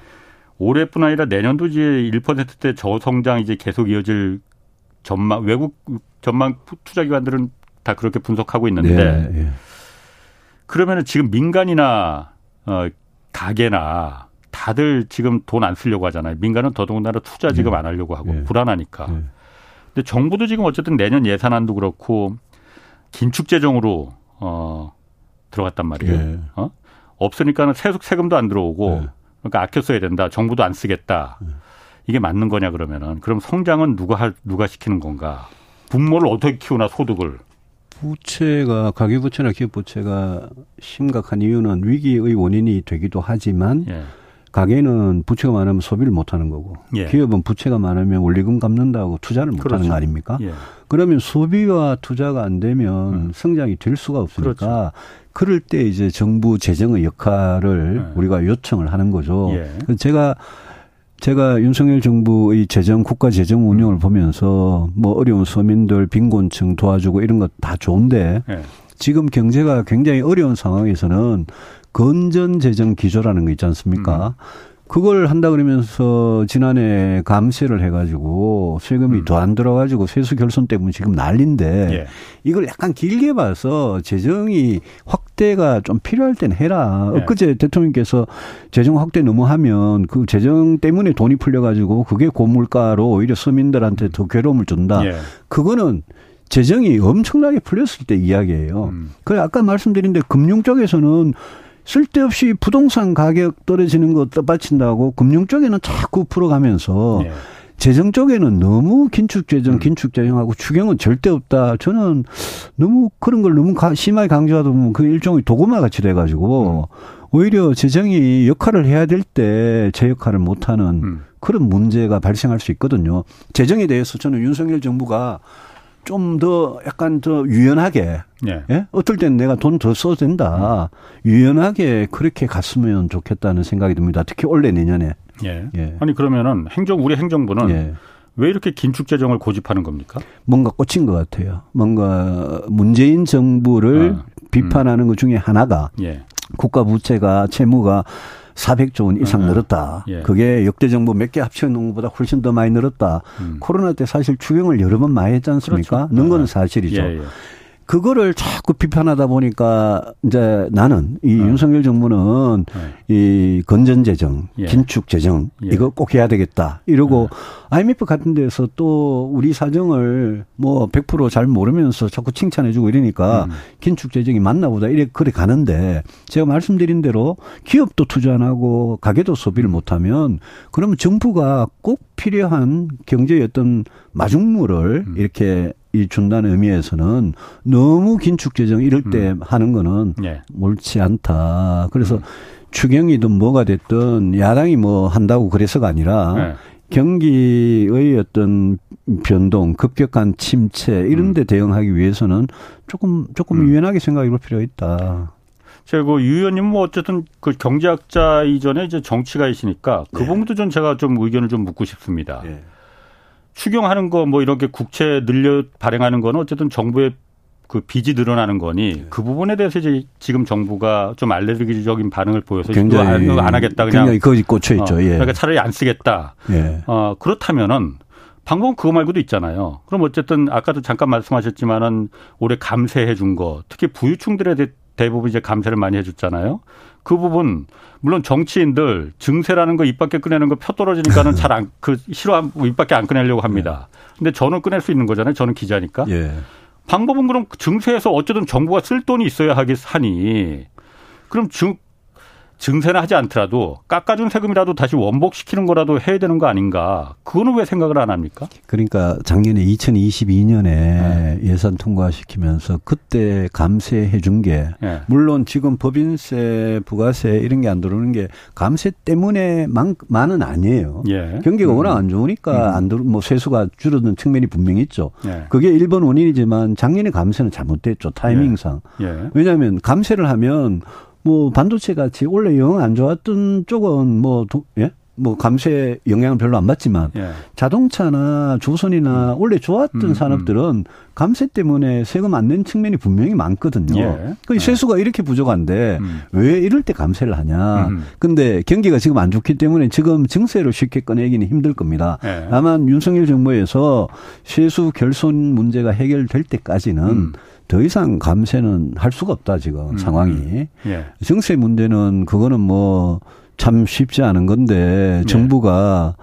올해뿐 아니라 내년도 이제 1%대 저성장 이제 계속 이어질 전망 외국 전망 투자 기관들은 다 그렇게 분석하고 있는데 예, 예. 그러면은 지금 민간이나 어 가게나 다들 지금 돈 안 쓰려고 하잖아요. 민간은 더더군다나 투자 지금 예. 안 하려고 하고 예. 불안하니까. 예. 근데 정부도 지금 어쨌든 내년 예산안도 그렇고 긴축 재정으로 어 들어갔단 말이에요. 예. 어? 없으니까는 세속 세금도 안 들어오고 예. 그러니까 아껴 써야 된다. 정부도 안 쓰겠다. 이게 맞는 거냐 그러면은 그럼 성장은 누가 할 누가 시키는 건가? 분모를 어떻게 키우나 소득을 부채가 가계 부채나 기업 부채가 심각한 이유는 위기의 원인이 되기도 하지만 예. 가계는 부채가 많으면 소비를 못 하는 거고 예. 기업은 부채가 많으면 원리금 갚는다고 투자를 못 그렇죠. 하는 거 아닙니까? 예. 그러면 소비와 투자가 안 되면 음. 성장이 될 수가 없으니까 그렇죠. 그럴 때 이제 정부 재정의 역할을 예. 우리가 요청을 하는 거죠. 예. 제가 제가 윤석열 정부의 재정 국가 재정 운영을 보면서 뭐 어려운 서민들 빈곤층 도와주고 이런 것 다 좋은데 네. 지금 경제가 굉장히 어려운 상황에서는 건전 재정 기조라는 거 있지 않습니까? 음. 그걸 한다 그러면서 지난해 감세를 해가지고 세금이 음. 더안 들어가지고 세수 결손 때문에 지금 난린데 예. 이걸 약간 길게 봐서 재정이 확대가 좀 필요할 땐 해라. 예. 엊그제 대통령께서 재정 확대 너무 하면 그 재정 때문에 돈이 풀려가지고 그게 고물가로 오히려 서민들한테 더 괴로움을 준다. 예. 그거는 재정이 엄청나게 풀렸을 때 이야기예요. 음. 그 아까 말씀드린 데 금융 쪽에서는 쓸데없이 부동산 가격 떨어지는 거 떠받친다고 금융 쪽에는 자꾸 풀어가면서 네. 재정 쪽에는 너무 긴축 재정, 음. 긴축 재정하고 추경은 절대 없다. 저는 너무 그런 걸 너무 심하게 강조하다 보면 그 일종의 도구마 같이 돼가지고 음. 오히려 재정이 역할을 해야 될 때 제 역할을 못하는 음. 그런 문제가 발생할 수 있거든요. 재정에 대해서 저는 윤석열 정부가 좀 더 약간 더 유연하게 예. 예? 어떨 땐 내가 돈 더 써도 된다. 음. 유연하게 그렇게 갔으면 좋겠다는 생각이 듭니다. 특히 올해 내년에. 예. 예. 아니 그러면은 행정 우리 행정부는 예. 왜 이렇게 긴축 재정을 고집하는 겁니까? 뭔가 꽂힌 것 같아요. 뭔가 문재인 정부를 아, 비판하는 음. 것 중에 하나가 예. 국가 부채가 채무가 400조 원 이상 음, 음. 늘었다. 예. 그게 역대 정부 몇 개 합쳐놓은 것보다 훨씬 더 많이 늘었다. 음. 코로나 때 사실 추경을 여러 번 많이 했지 않습니까? 그렇죠. 는 거는 아, 사실이죠. 예, 예. 그거를 자꾸 비판하다 보니까 이제 나는 이 어. 윤석열 정부는 네. 이 건전 재정, 예. 긴축 재정 예. 이거 꼭 해야 되겠다. 이러고 네. IMF 같은 데서 또 우리 사정을 뭐 100%잘 모르면서 자꾸 칭찬해 주고 이러니까 음. 긴축 재정이 맞나 보다 이래 그래 가는데 제가 말씀드린 대로 기업도 투자 안 하고 가게도 소비를 못 하면 그러면 정부가 꼭 필요한 경제의 어떤 마중물을 음. 이렇게 이 준다는 의미에서는 너무 긴축 재정 이럴 때 음. 하는 거는 예. 옳지 않다. 그래서 음. 추경이든 뭐가 됐든 야당이 뭐 한다고 그래서가 아니라 예. 경기의 어떤 변동, 급격한 침체 이런 데 음. 대응하기 위해서는 조금 조금 음. 유연하게 생각해 볼 필요가 있다. 제가 그유 의원님 뭐 어쨌든 그 경제학자 이전에 이제 정치가이시니까 그 네. 부분도 좀 제가 좀 의견을 좀 묻고 싶습니다. 네. 추경하는 거 뭐 이렇게 국채 늘려 발행하는 거는 어쨌든 정부의 그 빚이 늘어나는 거니 네. 그 부분에 대해서 이제 지금 정부가 좀 알레르기적인 반응을 보여서 굉장히 안, 안 하겠다 그냥 굉장히 거기 꽂혀 있죠. 어, 예. 그러니까 차라리 안 쓰겠다. 예. 어 그렇다면은 방법은 그거 말고도 있잖아요. 그럼 어쨌든 아까도 잠깐 말씀하셨지만은 올해 감세해 준 거, 특히 부유층들에 대부분 이제 감세를 많이 해줬잖아요. 그 부분 물론 정치인들 증세라는 거 입 밖에 꺼내는 거펴 떨어지니까는 잘 안 그 싫어 입 밖에 안 꺼내려고 합니다. 근데 저는 꺼낼 수 있는 거잖아요. 저는 기자니까. 예. 방법은 그럼 증세에서 어쨌든 정부가 쓸 돈이 있어야 하겠 하니 그럼 증 증세는 하지 않더라도 깎아준 세금이라도 다시 원복시키는 거라도 해야 되는 거 아닌가? 그거는 왜 생각을 안 합니까? 그러니까 작년에 2022년에 네. 예산 통과시키면서 그때 감세해 준게 네. 물론 지금 법인세, 부가세 이런 게 안 들어오는 게 감세 때문에 만, 만은 아니에요. 예. 경기가 음. 워낙 안 좋으니까 음. 안 들어 뭐 세수가 줄어든 측면이 분명히 있죠. 예. 그게 1번 원인이지만 작년에 감세는 잘못됐죠. 타이밍상. 예. 예. 왜냐하면 감세를 하면 뭐 반도체 같이 원래 영 안 좋았던 쪽은 뭐 도, 예? 뭐 감세 영향을 별로 안 받지만 예. 자동차나 조선이나 음. 원래 좋았던 음, 음. 산업들은 감세 때문에 세금 안 낸 측면이 분명히 많거든요. 예. 그 세수가 이렇게 부족한데 음. 왜 이럴 때 감세를 하냐. 음. 근데 경기가 지금 안 좋기 때문에 지금 증세로 쉽게 꺼내기는 힘들 겁니다. 예. 다만 윤석열 정부에서 세수 결손 문제가 해결될 때까지는 음. 더 이상 감세는 할 수가 없다 지금 음. 상황이. 예. 증세 문제는 그거는 뭐 참 쉽지 않은 건데 예. 정부가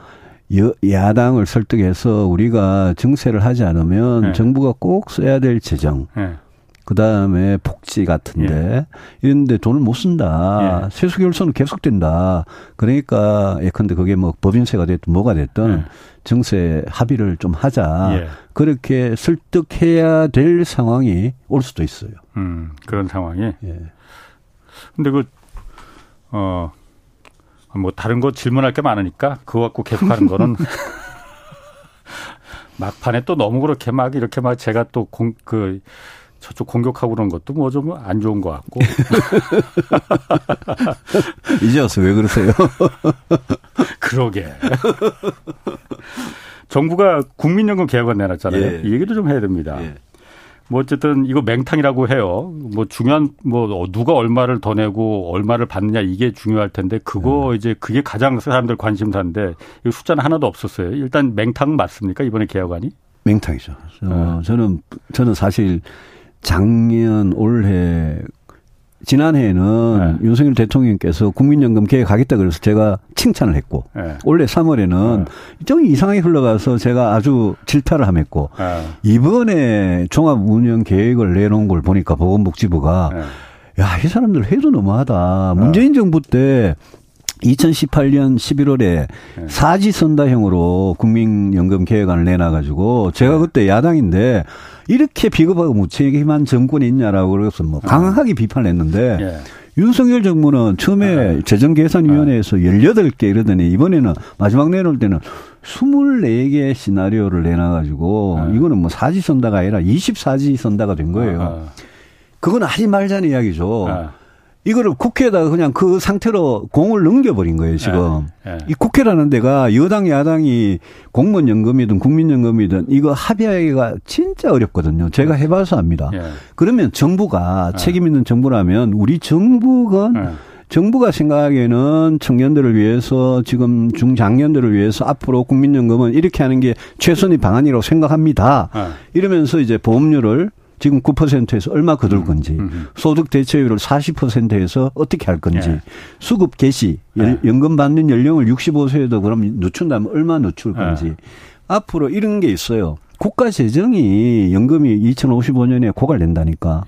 여, 야당을 설득해서 우리가 증세를 하지 않으면 예. 정부가 꼭 써야 될 재정. 예. 그 다음에 복지 같은데 예. 이런데 돈을 못 쓴다. 예. 세수 결손은 계속된다. 그러니까 예컨대 그게 뭐 법인세가 됐든 뭐가 됐든 예. 정세 합의를 좀 하자. 예. 그렇게 설득해야 될 상황이 올 수도 있어요. 음, 그런 상황이. 예. 근데 그, 어, 뭐 다른 거 질문할 게 많으니까 그거 갖고 계속 하는 거는 막판에 또 너무 그렇게 막 이렇게 막 제가 또 공, 그, 저쪽 공격하고 그런 것도 뭐 좀 안 좋은 것 같고. 이제 와서 왜 그러세요? 그러게. 정부가 국민연금 계약을 내놨잖아요. 예. 이 얘기도 좀 해야 됩니다. 예. 뭐 어쨌든 이거 맹탕이라고 해요. 뭐 중요한 뭐 누가 얼마를 더 내고 얼마를 받느냐 이게 중요할 텐데 그거 음. 이제 그게 가장 사람들 관심사인데 이 숫자는 하나도 없었어요. 일단 맹탕 맞습니까 이번에 개혁안이? 맹탕이죠. 어, 네. 저는 저는 사실 작년 올해 지난해에는 네. 윤석열 대통령께서 국민연금 계획하겠다 그래서 제가 칭찬을 했고 네. 올해 3월에는 네. 좀 이상하게 흘러가서 제가 아주 질타를 함했고 네. 이번에 종합운영 계획을 내놓은 걸 보니까 보건복지부가 네. 야이 사람들 해도 너무하다 문재인 정부 때 2018년 11월에 사지 선다형으로 국민연금 계획안을 내놔가지고 제가 그때 야당인데 이렇게 비겁하고 무책임한 정권이 있냐라고 그래서 뭐 강하게 비판을 했는데 예. 윤석열 정부는 처음에 아. 재정계산위원회에서 18개 이러더니 이번에는 마지막 내놓을 때는 24개 시나리오를 내놔가지고 아. 이거는 뭐 사지 선다가 아니라 24지 선다가 된 거예요. 아. 그건 하지 말자는 이야기죠. 아. 이거를 국회에다가 그냥 그 상태로 공을 넘겨버린 거예요, 지금. 네, 네. 이 국회라는 데가 여당, 야당이 공무원 연금이든 국민연금이든 이거 합의하기가 진짜 어렵거든요. 제가 해봐서 압니다. 네. 그러면 정부가 책임 있는 정부라면 우리 정부가 정부가 생각하기에는 청년들을 위해서 지금 중장년들을 위해서 앞으로 국민연금은 이렇게 하는 게 최선의 방안이라고 생각합니다. 이러면서 이제 보험료를 지금 9%에서 얼마 거둘 음, 건지, 음. 소득 대체율을 40%에서 어떻게 할 건지, 예. 수급 개시, 예. 연금 받는 연령을 65세에도 그럼 늦춘다면 얼마 늦출 건지, 예. 앞으로 이런 게 있어요. 국가 재정이 연금이 2055년에 고갈된다니까.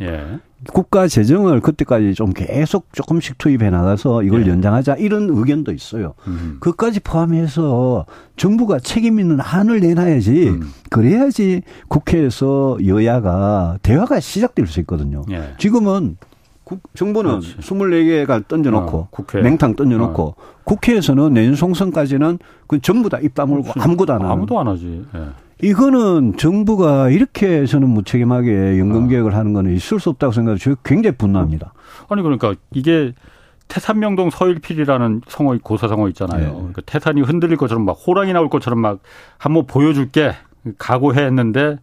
예. 국가 재정을 그때까지 좀 계속 조금씩 투입해 나가서 이걸 예. 연장하자 이런 의견도 있어요. 음. 그까지 포함해서 정부가 책임 있는 안을 내놔야지 음. 그래야지 국회에서 여야가 대화가 시작될 수 있거든요. 예. 지금은 국, 정부는 그렇지. 24개가 던져놓고 어, 국회. 맹탕 던져놓고 어. 국회에서는 내년 총선까지는 그 전부 다 입 다물고 아무것도 안 하는. 아무도 안 하지. 예. 이거는 정부가 이렇게 저는 무책임하게 연금 계획을 아. 하는 거는 있을 수 없다고 생각해서 굉장히 분노합니다. 아니 그러니까 이게 태산명동 서일필이라는 성어 고사 성어 있잖아요. 네. 그러니까 태산이 흔들릴 것처럼 막 호랑이 나올 것처럼 막 한번 보여줄게 각오해 했는데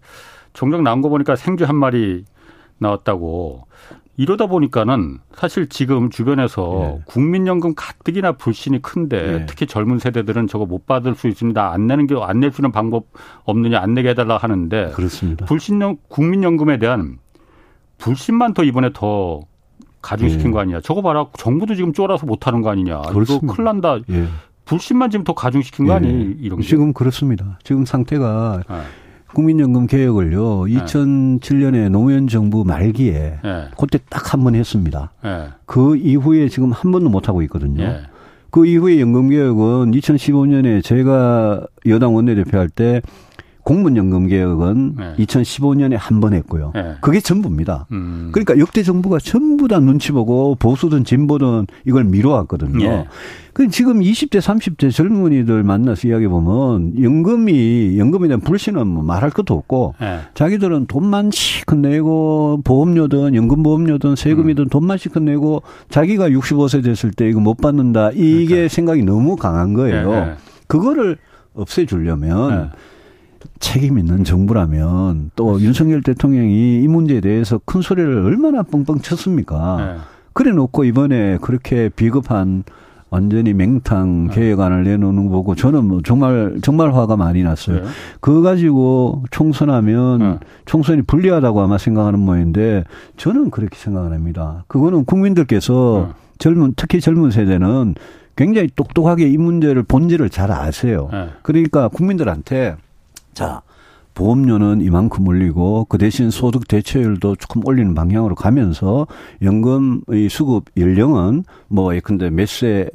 종종 나온 거 보니까 생쥐 한 마리 나왔다고 이러다 보니까는 사실 지금 주변에서 예. 국민연금 가뜩이나 불신이 큰데 예. 특히 젊은 세대들은 저거 못 받을 수 있습니다. 안 내는 게 안 낼 수 있는 방법 없느냐 안 내게 해달라 하는데 그렇습니다. 불신연 국민연금에 대한 불신만 더 이번에 더 가중시킨 예. 거 아니냐. 저거 봐라 정부도 지금 쫄아서 못 하는 거 아니냐. 그렇습니다. 이거 큰일 난다. 예. 불신만 지금 더 가중시킨 거 예. 아니 이런 게. 지금 그렇습니다. 지금 상태가 아. 국민연금 개혁을요. 2007년에 노무현 정부 말기에 네. 그때 딱 한 번 했습니다. 네. 그 이후에 지금 한 번도 못 하고 있거든요. 네. 그 이후에 연금 개혁은 2015년에 제가 여당 원내대표 할 때 공무연금 개혁은 네. 2015년에 한 번 했고요. 네. 그게 전부입니다. 음. 그러니까 역대 정부가 전부 다 눈치 보고 보수든 진보든 이걸 미뤄왔거든요. 네. 그 지금 20대, 30대 젊은이들 만나서 이야기 보면 연금이 연금에 대한 불신은 뭐 말할 것도 없고 네. 자기들은 돈만 시컷 내고 보험료든 연금 보험료든 세금이든 음. 돈만 시컷 내고 자기가 65세 됐을 때 이거 못 받는다 이게 그러니까. 생각이 너무 강한 거예요. 네, 네. 그거를 없애주려면 네. 책임 있는 정부라면 또 그렇죠. 윤석열 대통령이 이 문제에 대해서 큰 소리를 얼마나 뻥뻥 쳤습니까? 그래 놓고 이번에 그렇게 비겁한 완전히 맹탕 네. 계획안을 내놓는 거 보고 저는 뭐 정말 정말 화가 많이 났어요. 네. 그거 가지고 총선하면 네. 총선이 불리하다고 아마 생각하는 모양인데 저는 그렇게 생각을 합니다. 그거는 국민들께서 네. 젊은 특히 젊은 세대는 굉장히 똑똑하게 이 문제를 본질을 잘 아세요. 네. 그러니까 국민들한테 자 보험료는 이만큼 올리고 그 대신 소득 대체율도 조금 올리는 방향으로 가면서 연금의 수급 연령은 뭐 예컨대 몇세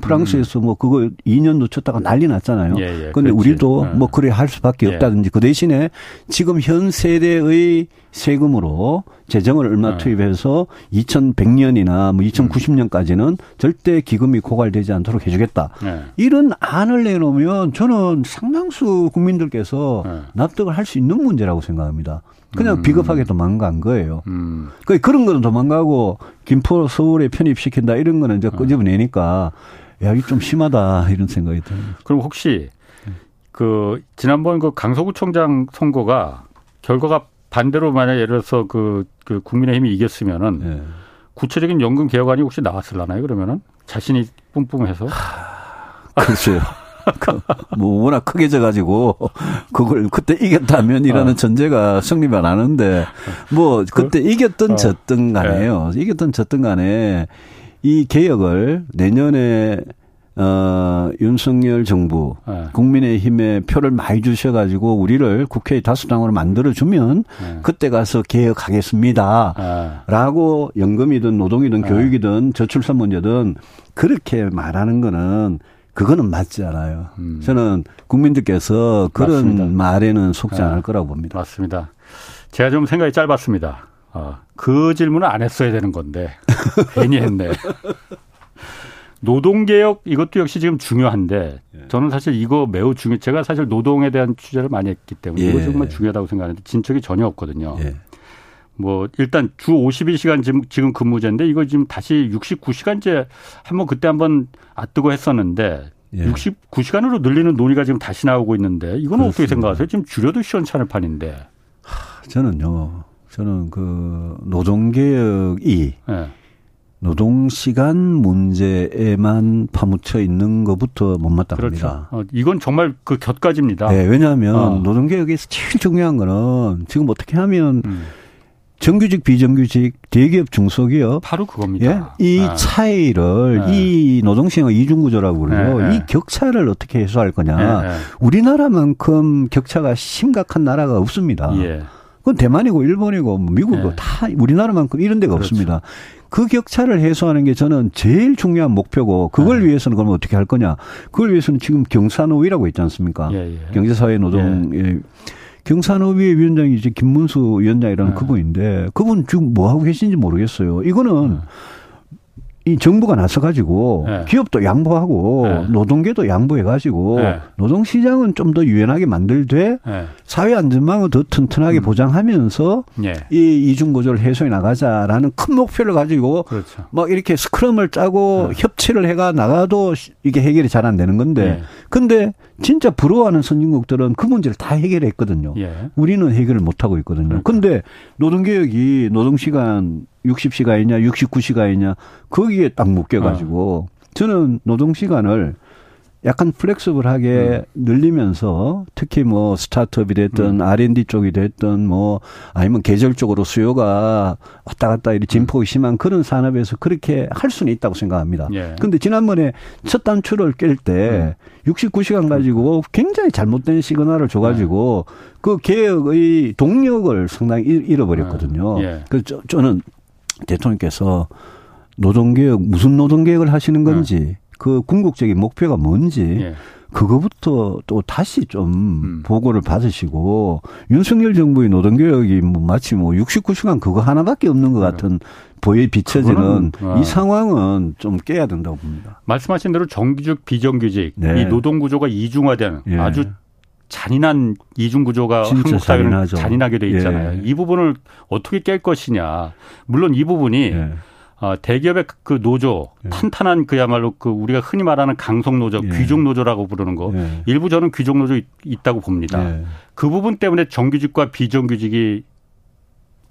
프랑스에서 뭐 그거 2년 놓쳤다가 난리 났잖아요. 예, 예. 근데 우리도 예. 뭐 그래 할 수밖에 예. 없다든지 그 대신에 지금 현 세대의 세금으로 재정을 얼마 네. 투입해서 2100년이나 뭐 2090년까지는 절대 기금이 고갈되지 않도록 해주겠다. 네. 이런 안을 내놓으면 저는 상당수 국민들께서 네. 납득을 할 수 있는 문제라고 생각합니다. 그냥 음. 비겁하게 도망간 거예요. 음. 그 그런 거는 도망가고 김포 서울에 편입시킨다 이런 거는 이제 네. 끄집어내니까 야, 이게 좀 심하다 이런 생각이 들어요. 그럼 혹시 그 지난번 그 강서구청장 선거가 결과가 반대로 만약 예를 들어서 그, 그 국민의힘이 이겼으면은 네. 구체적인 연금 개혁안이 혹시 나왔을라나요? 그러면은 자신이 뿜뿜해서 글쎄요. 뭐 워낙 크게 져가지고 그걸 그때 이겼다면이라는 어. 전제가 성립 안 하는데 뭐 그때 그, 이겼던 어. 졌던 간에요. 네. 이겼던 졌던 간에 이 개혁을 내년에 어, 윤석열 정부, 네. 국민의힘에 표를 많이 주셔가지고 우리를 국회의 다수당으로 만들어주면 네. 그때 가서 개혁하겠습니다. 네. 라고 연금이든 노동이든 네. 교육이든 저출산 문제든 그렇게 말하는 거는 그거는 맞지 않아요. 음. 저는 국민들께서 그런 맞습니다. 말에는 속지 않을 네. 거라고 봅니다. 맞습니다. 제가 좀 생각이 짧았습니다. 어, 그 질문을 안 했어야 되는 건데 괜히 했네. 노동개혁 이것도 역시 지금 중요한데 예. 저는 사실 이거 매우 중요. 제가 사실 노동에 대한 취재를 많이 했기 때문에 예. 이거 정말 중요하다고 생각하는데 진척이 전혀 없거든요. 예. 뭐 일단 주 52시간 지금 지금 근무제인데 이거 지금 다시 69시간제 한번 그때 한번 아뜨고 했었는데 예. 69시간으로 늘리는 논의가 지금 다시 나오고 있는데 이건 어떻게 생각하세요? 지금 줄여도 시원찮을 판인데. 하, 저는요. 저는 그 노동 개혁이 예. 노동시간 문제에만 파묻혀 있는 것부터 못마땅합니다. 그렇죠. 어, 이건 정말 그 곁가지입니다. 네, 왜냐하면 어. 노동개혁에서 제일 중요한 거는 지금 어떻게 하면 음. 정규직 비정규직 대기업 중소기업 바로 그겁니다. 예? 이 아. 차이를 네. 이 노동시장 이중 구조라고 그러죠. 네. 이 격차를 어떻게 해소할 거냐. 네. 우리나라만큼 격차가 심각한 나라가 없습니다. 예. 그건 대만이고 일본이고 뭐 미국이고 다 우리나라만큼 이런 데가 그렇죠. 없습니다. 그 격차를 해소하는 게 저는 제일 중요한 목표고 그걸 위해서는 그러면 어떻게 할 거냐. 그걸 위해서는 지금 경사노위라고 있지 않습니까? 예, 예. 경제사회 노동 예. 경산업위의 위원장이 이제 김문수 위원장이라는 네. 그분인데 그분 지금 뭐 하고 계신지 모르겠어요. 이거는 네. 이 정부가 나서 가지고 네. 기업도 양보하고 네. 노동계도 양보해 가지고 네. 노동 시장은 좀 더 유연하게 만들되 네. 사회 안전망을 더 튼튼하게 음. 보장하면서 예. 이 이중 구조를 해소해 나가자라는 큰 목표를 가지고 그렇죠. 막 이렇게 스크럼을 짜고 네. 협치를 해가 나가도 이게 해결이 잘 안 되는 건데 예. 근데 진짜 부러워하는 선진국들은 그 문제를 다 해결했거든요. 예. 우리는 해결을 못 하고 있거든요. 그러니까. 근데 노동개혁이 노동시간 60시간이냐 69시간이냐 거기에 딱 묶여 가지고 어. 저는 노동 시간을 약간 플렉스블하게 음. 늘리면서 특히 뭐 스타트업이 됐든 음. R&D 쪽이 됐든 뭐 아니면 계절적으로 수요가 왔다 갔다 이렇게 진폭이 음. 심한 그런 산업에서 그렇게 할 수는 있다고 생각합니다. 예. 근데 지난번에 첫 단추를 깰때 음. 69시간 가지고 굉장히 잘못된 시그널을 줘 가지고 네. 그 개혁의 동력을 상당히 잃어버렸거든요. 예. 그래서 저는 대통령께서 노동개혁 무슨 노동개혁을 하시는 건지 네. 그 궁극적인 목표가 뭔지 예. 그거부터 또 다시 좀 음. 보고를 받으시고 윤석열 정부의 노동개혁이 뭐 마치 뭐 69시간 그거 하나밖에 없는 것 같은 보에 비춰지는 아. 이 상황은 좀 깨야 된다고 봅니다. 말씀하신 대로 정규직 비정규직 네. 이 노동 구조가 이중화된 예. 아주 잔인한 이중 구조가 한국 사회는 잔인하게 돼 있잖아요. 예. 이 부분을 어떻게 깰 것이냐. 물론 이 부분이 예. 어, 대기업의 그 노조 예. 탄탄한 그야말로 그 우리가 흔히 말하는 강성 노조, 예. 귀족 노조라고 부르는 거 예. 일부 저는 귀족 노조 있, 다고 봅니다. 예. 그 부분 때문에 정규직과 비정규직이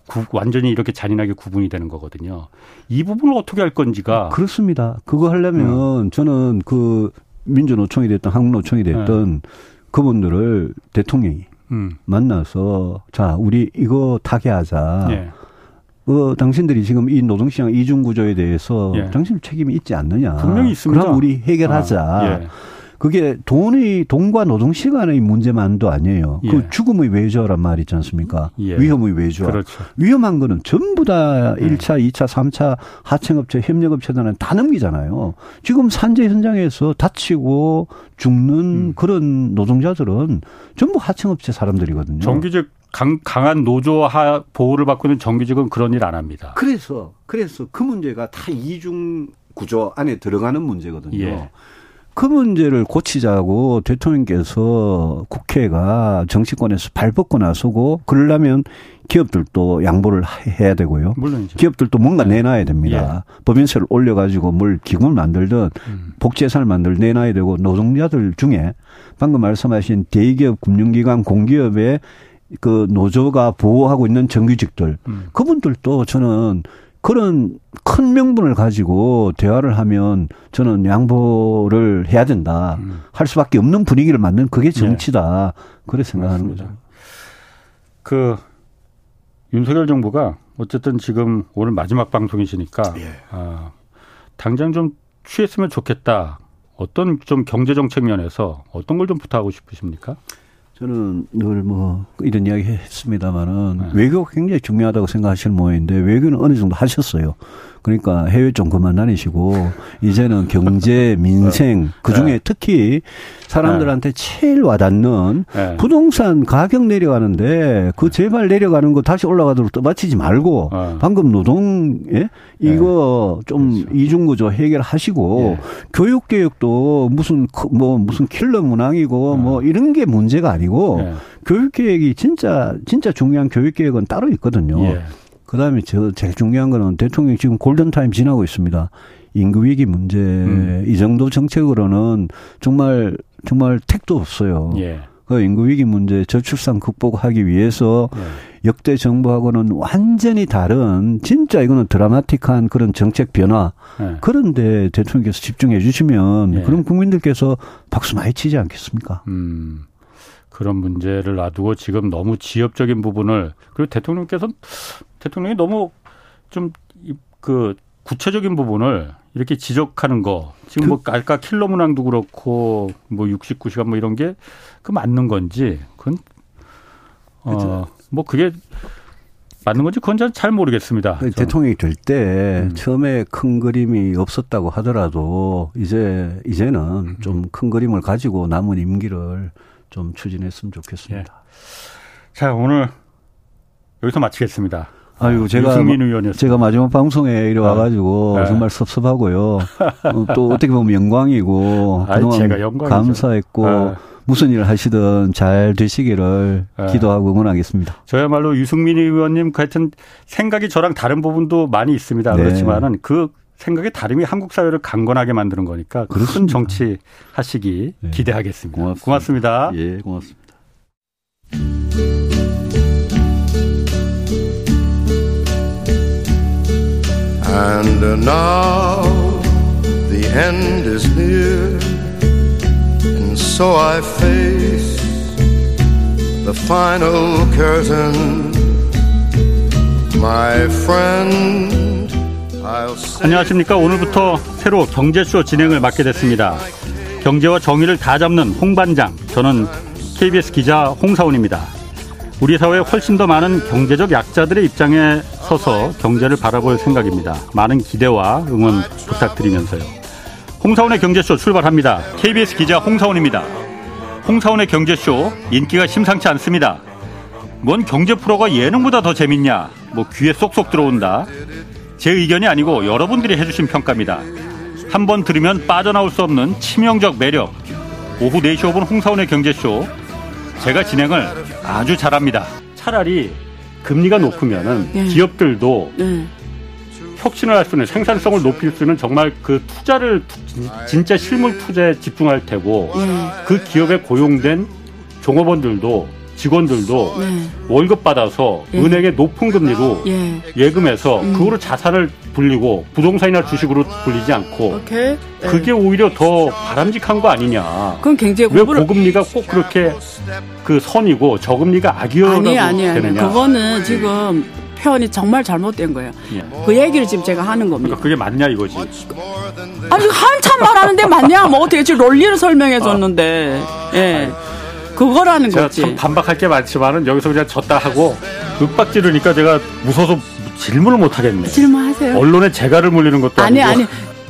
구, 완전히 이렇게 잔인하게 구분이 되는 거거든요. 이 부분을 어떻게 할 건지가 그렇습니다. 그거 하려면 음. 저는 그 민주노총이 됐든 한국노총이 됐든 네. 그분들을 대통령이 음. 만나서 자 우리 이거 타개하자. 예. 어, 당신들이 지금 이 노동시장 이중 구조에 대해서 예. 당신 책임이 있지 않느냐. 분명히 있습니다. 그럼 우리 해결하자. 아, 예. 그게 돈의 돈과 노동 시간의 문제만도 아니에요. 그 예. 그 죽음의 외조란 말 있지 않습니까? 예. 위험의 외조. 그렇죠. 위험한 거는 전부 다 예. 1차, 2차, 3차 하청업체, 협력업체들은 다 넘기잖아요. 지금 산재 현장에서 다치고 죽는 음. 그런 노동자들은 전부 하청업체 사람들이거든요. 정규직 강, 강한 노조 하 보호를 받고 있는 정규직은 그런 일 안 합니다. 그래서 그래서 그 문제가 다 이중 구조 안에 들어가는 문제거든요. 예. 그 문제를 고치자고 대통령께서 국회가 정치권에서 발벗고 나서고 그러려면 기업들도 양보를 해야 되고요. 물론이죠. 기업들도 뭔가 네. 내놔야 됩니다. 예. 법인세를 올려가지고 뭘 기금을 만들든 음. 복지예산을 만들 내놔야 되고 노동자들 중에 방금 말씀하신 대기업, 금융기관, 공기업의 그 노조가 보호하고 있는 정규직들 음. 그분들도 저는 그런 큰 명분을 가지고 대화를 하면 저는 양보를 해야 된다. 음. 할 수밖에 없는 분위기를 만드는 그게 네. 정치다. 네. 그래 생각하는 맞습니다. 거죠. 그 윤석열 정부가 어쨌든 지금 오늘 마지막 방송이시니까 예. 아, 당장 좀 취했으면 좋겠다. 어떤 좀 경제 정책 면에서 어떤 걸 좀 부탁하고 싶으십니까? 저는 늘 뭐 이런 이야기 했습니다마는 네. 외교가 굉장히 중요하다고 생각하시는 모양인데 외교는 어느 정도 하셨어요. 그러니까 해외 좀 그만 다니시고 이제는 경제, 민생 네. 그 중에 네. 특히 사람들한테 제일 와닿는 네. 부동산 가격 내려가는데 그 제발 내려가는 거 다시 올라가도록 떠받치지 말고 어. 방금 노동 예 이거 좀 그렇죠. 이중구조 해결하시고 예. 교육 개혁도 무슨 뭐 무슨 킬러 문항이고 어. 뭐 이런 게 문제가 아니고 예. 교육 계획이 진짜 진짜 중요한 교육 계획은 따로 있거든요. 예. 그다음에 저 제일 중요한 거는 대통령이 지금 골든타임 지나고 있습니다. 인구 위기 문제 음. 이 정도 정책으로는 정말 정말 택도 없어요. 예. 그 인구 위기 문제 저출산 극복하기 위해서 예. 역대 정부하고는 완전히 다른 진짜 이거는 드라마틱한 그런 정책 변화. 예. 그런데 대통령께서 집중해 주시면 예. 그럼 국민들께서 박수 많이 치지 않겠습니까? 음. 그런 문제를 놔두고 지금 너무 지엽적인 부분을 그리고 대통령께서 대통령이 너무 좀 그 구체적인 부분을 이렇게 지적하는 거 지금 뭐그 아까 킬러 문항도 그렇고 뭐 69시간 뭐 이런 게 그 맞는 건지 그건 어 뭐 그게 맞는 건지 그건 잘 모르겠습니다. 저는. 대통령이 될때 음. 처음에 큰 그림이 없었다고 하더라도 이제 이제는 음. 좀큰 그림을 가지고 남은 임기를 좀 추진했으면 좋겠습니다. 예. 자 오늘 여기서 마치겠습니다. 아유, 제가 제가 마지막 방송에 이래 와가지고 네. 정말 섭섭하고요. 어, 또 어떻게 보면 영광이고 그동안 감사했고 네. 무슨 일을 하시든 잘 되시기를 네. 기도하고 응원하겠습니다. 저야말로 유승민 의원님 하여튼 생각이 저랑 다른 부분도 많이 있습니다. 네. 그렇지만은 그 생각의 다름이 한국 사회를 강건하게 만드는 거니까 그렇습니다. 큰 정치 하시기 네. 기대하겠습니다. 고맙습니다. 고맙습니다. 예, 고맙습니다. And now the end is near, and so I face the final curtain. My friend. 안녕하십니까. 오늘부터 새로 경제쇼 진행을 맡게 됐습니다. 경제와 정의를 다 잡는 홍반장. 저는 KBS 기자 홍사원입니다. 우리 사회에 훨씬 더 많은 경제적 약자들의 입장에 서서 경제를 바라볼 생각입니다. 많은 기대와 응원 부탁드리면서요. 홍사원의 경제쇼 출발합니다. KBS 기자 홍사원입니다. 홍사원의 경제쇼 인기가 심상치 않습니다. 뭔 경제 프로가 예능보다 더 재밌냐? 뭐 귀에 쏙쏙 들어온다. 제 의견이 아니고 여러분들이 해주신 평가입니다. 한번 들으면 빠져나올 수 없는 치명적 매력. 오후 4시 5분 홍사원의 경제쇼 제가 진행을 아주 잘합니다. 차라리 금리가 높으면은 네. 기업들도 네. 혁신을 할 수 있는 생산성을 높일 수 있는 정말 그 투자를 진짜 실물 투자에 집중할 테고 네. 그 기업에 고용된 종업원들도 직원들도 네. 월급 받아서 예. 은행의 높은 금리로 예. 금해서 음. 그거로 자산을 불리고 부동산이나 주식으로 불리지 않고 오케이. 그게 예. 오히려 더 바람직한 거 아니냐. 그럼 굉장히 왜 고금리가 꼭 그렇게 그 선이고 저금리가 악이라고 아니, 아니, 아니. 되느냐. 그거는 지금 표현이 정말 잘못된 거예요. 예. 그 얘기를 지금 제가 하는 겁니다. 그러니까 그게 맞냐 이거지. 아니 한참 말하는데 맞냐? 뭐 어떻게 지금 논리를 설명해 줬는데. 예. 그거라는 제가 거지. 참 반박할 게 많지만은 여기서 그냥 졌다 하고 윽박 지르니까 제가 무서워서 질문을 못 하겠네. 질문하세요. 언론에 재갈을 물리는 것도 아니, 아니고. 아니.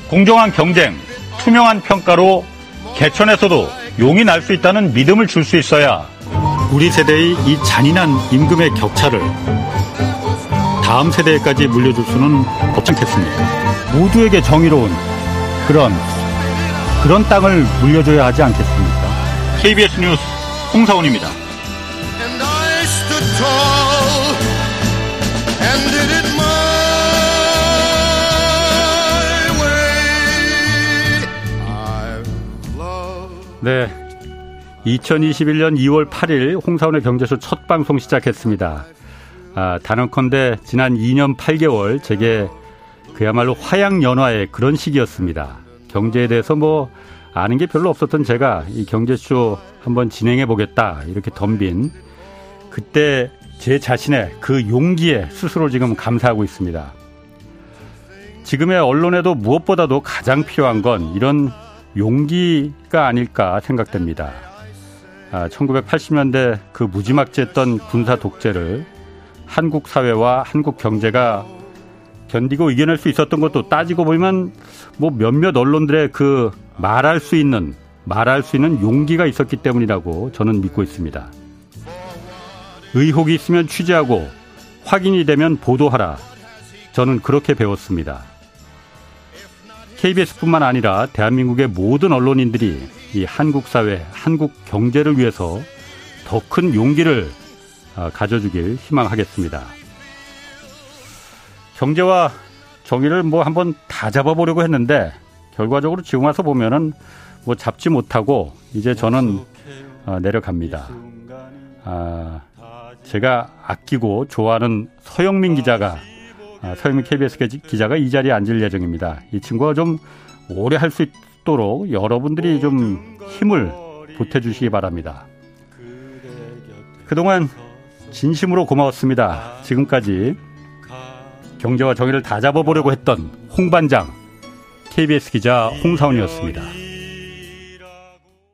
공정한 경쟁, 투명한 평가로 개천에서도 용이 날 수 있다는 믿음을 줄 수 있어야 우리 세대의 이 잔인한 임금의 격차를 다음 세대까지 물려줄 수는 없지 않겠습니까? 모두에게 정의로운 그런 그런 땅을 물려줘야 하지 않겠습니까? KBS 뉴스 홍사원입니다. 네. 2021년 2월 8일 홍사원의 경제쇼 첫 방송 시작했습니다. 아, 단언컨대 지난 2년 8개월 제게 그야말로 화양 연화의 그런 시기였습니다. 경제에 대해서 뭐 아는 게 별로 없었던 제가 이 경제쇼 한번 진행해 보겠다 이렇게 덤빈 그때 제 자신의 그 용기에 스스로 지금 감사하고 있습니다. 지금의 언론에도 무엇보다도 가장 필요한 건 이런 용기가 아닐까 생각됩니다. 아, 1980년대 그 무지막지했던 군사 독재를 한국 사회와 한국 경제가 견디고 이겨낼 수 있었던 것도 따지고 보면 뭐 몇몇 언론들의 그 말할 수 있는 말할 수 있는 용기가 있었기 때문이라고 저는 믿고 있습니다. 의혹이 있으면 취재하고 확인이 되면 보도하라. 저는 그렇게 배웠습니다. KBS뿐만 아니라 대한민국의 모든 언론인들이 이 한국 사회, 한국 경제를 위해서 더 큰 용기를 아, 가져주길 희망하겠습니다. 경제와 정의를 뭐 한번 다 잡아보려고 했는데 결과적으로 지금 와서 보면은 뭐 잡지 못하고 이제 저는 어, 내려갑니다. 아, 제가 아끼고 좋아하는 서영민 기자가 아, 서영민 KBS 기자가 이 자리에 앉을 예정입니다. 이 친구가 좀 오래 할 수 있도록 여러분들이 좀 힘을 보태주시기 바랍니다. 그동안 진심으로 고마웠습니다. 지금까지 경제와 정의를 다 잡아보려고 했던 홍 반장 KBS 기자 홍사원이었습니다.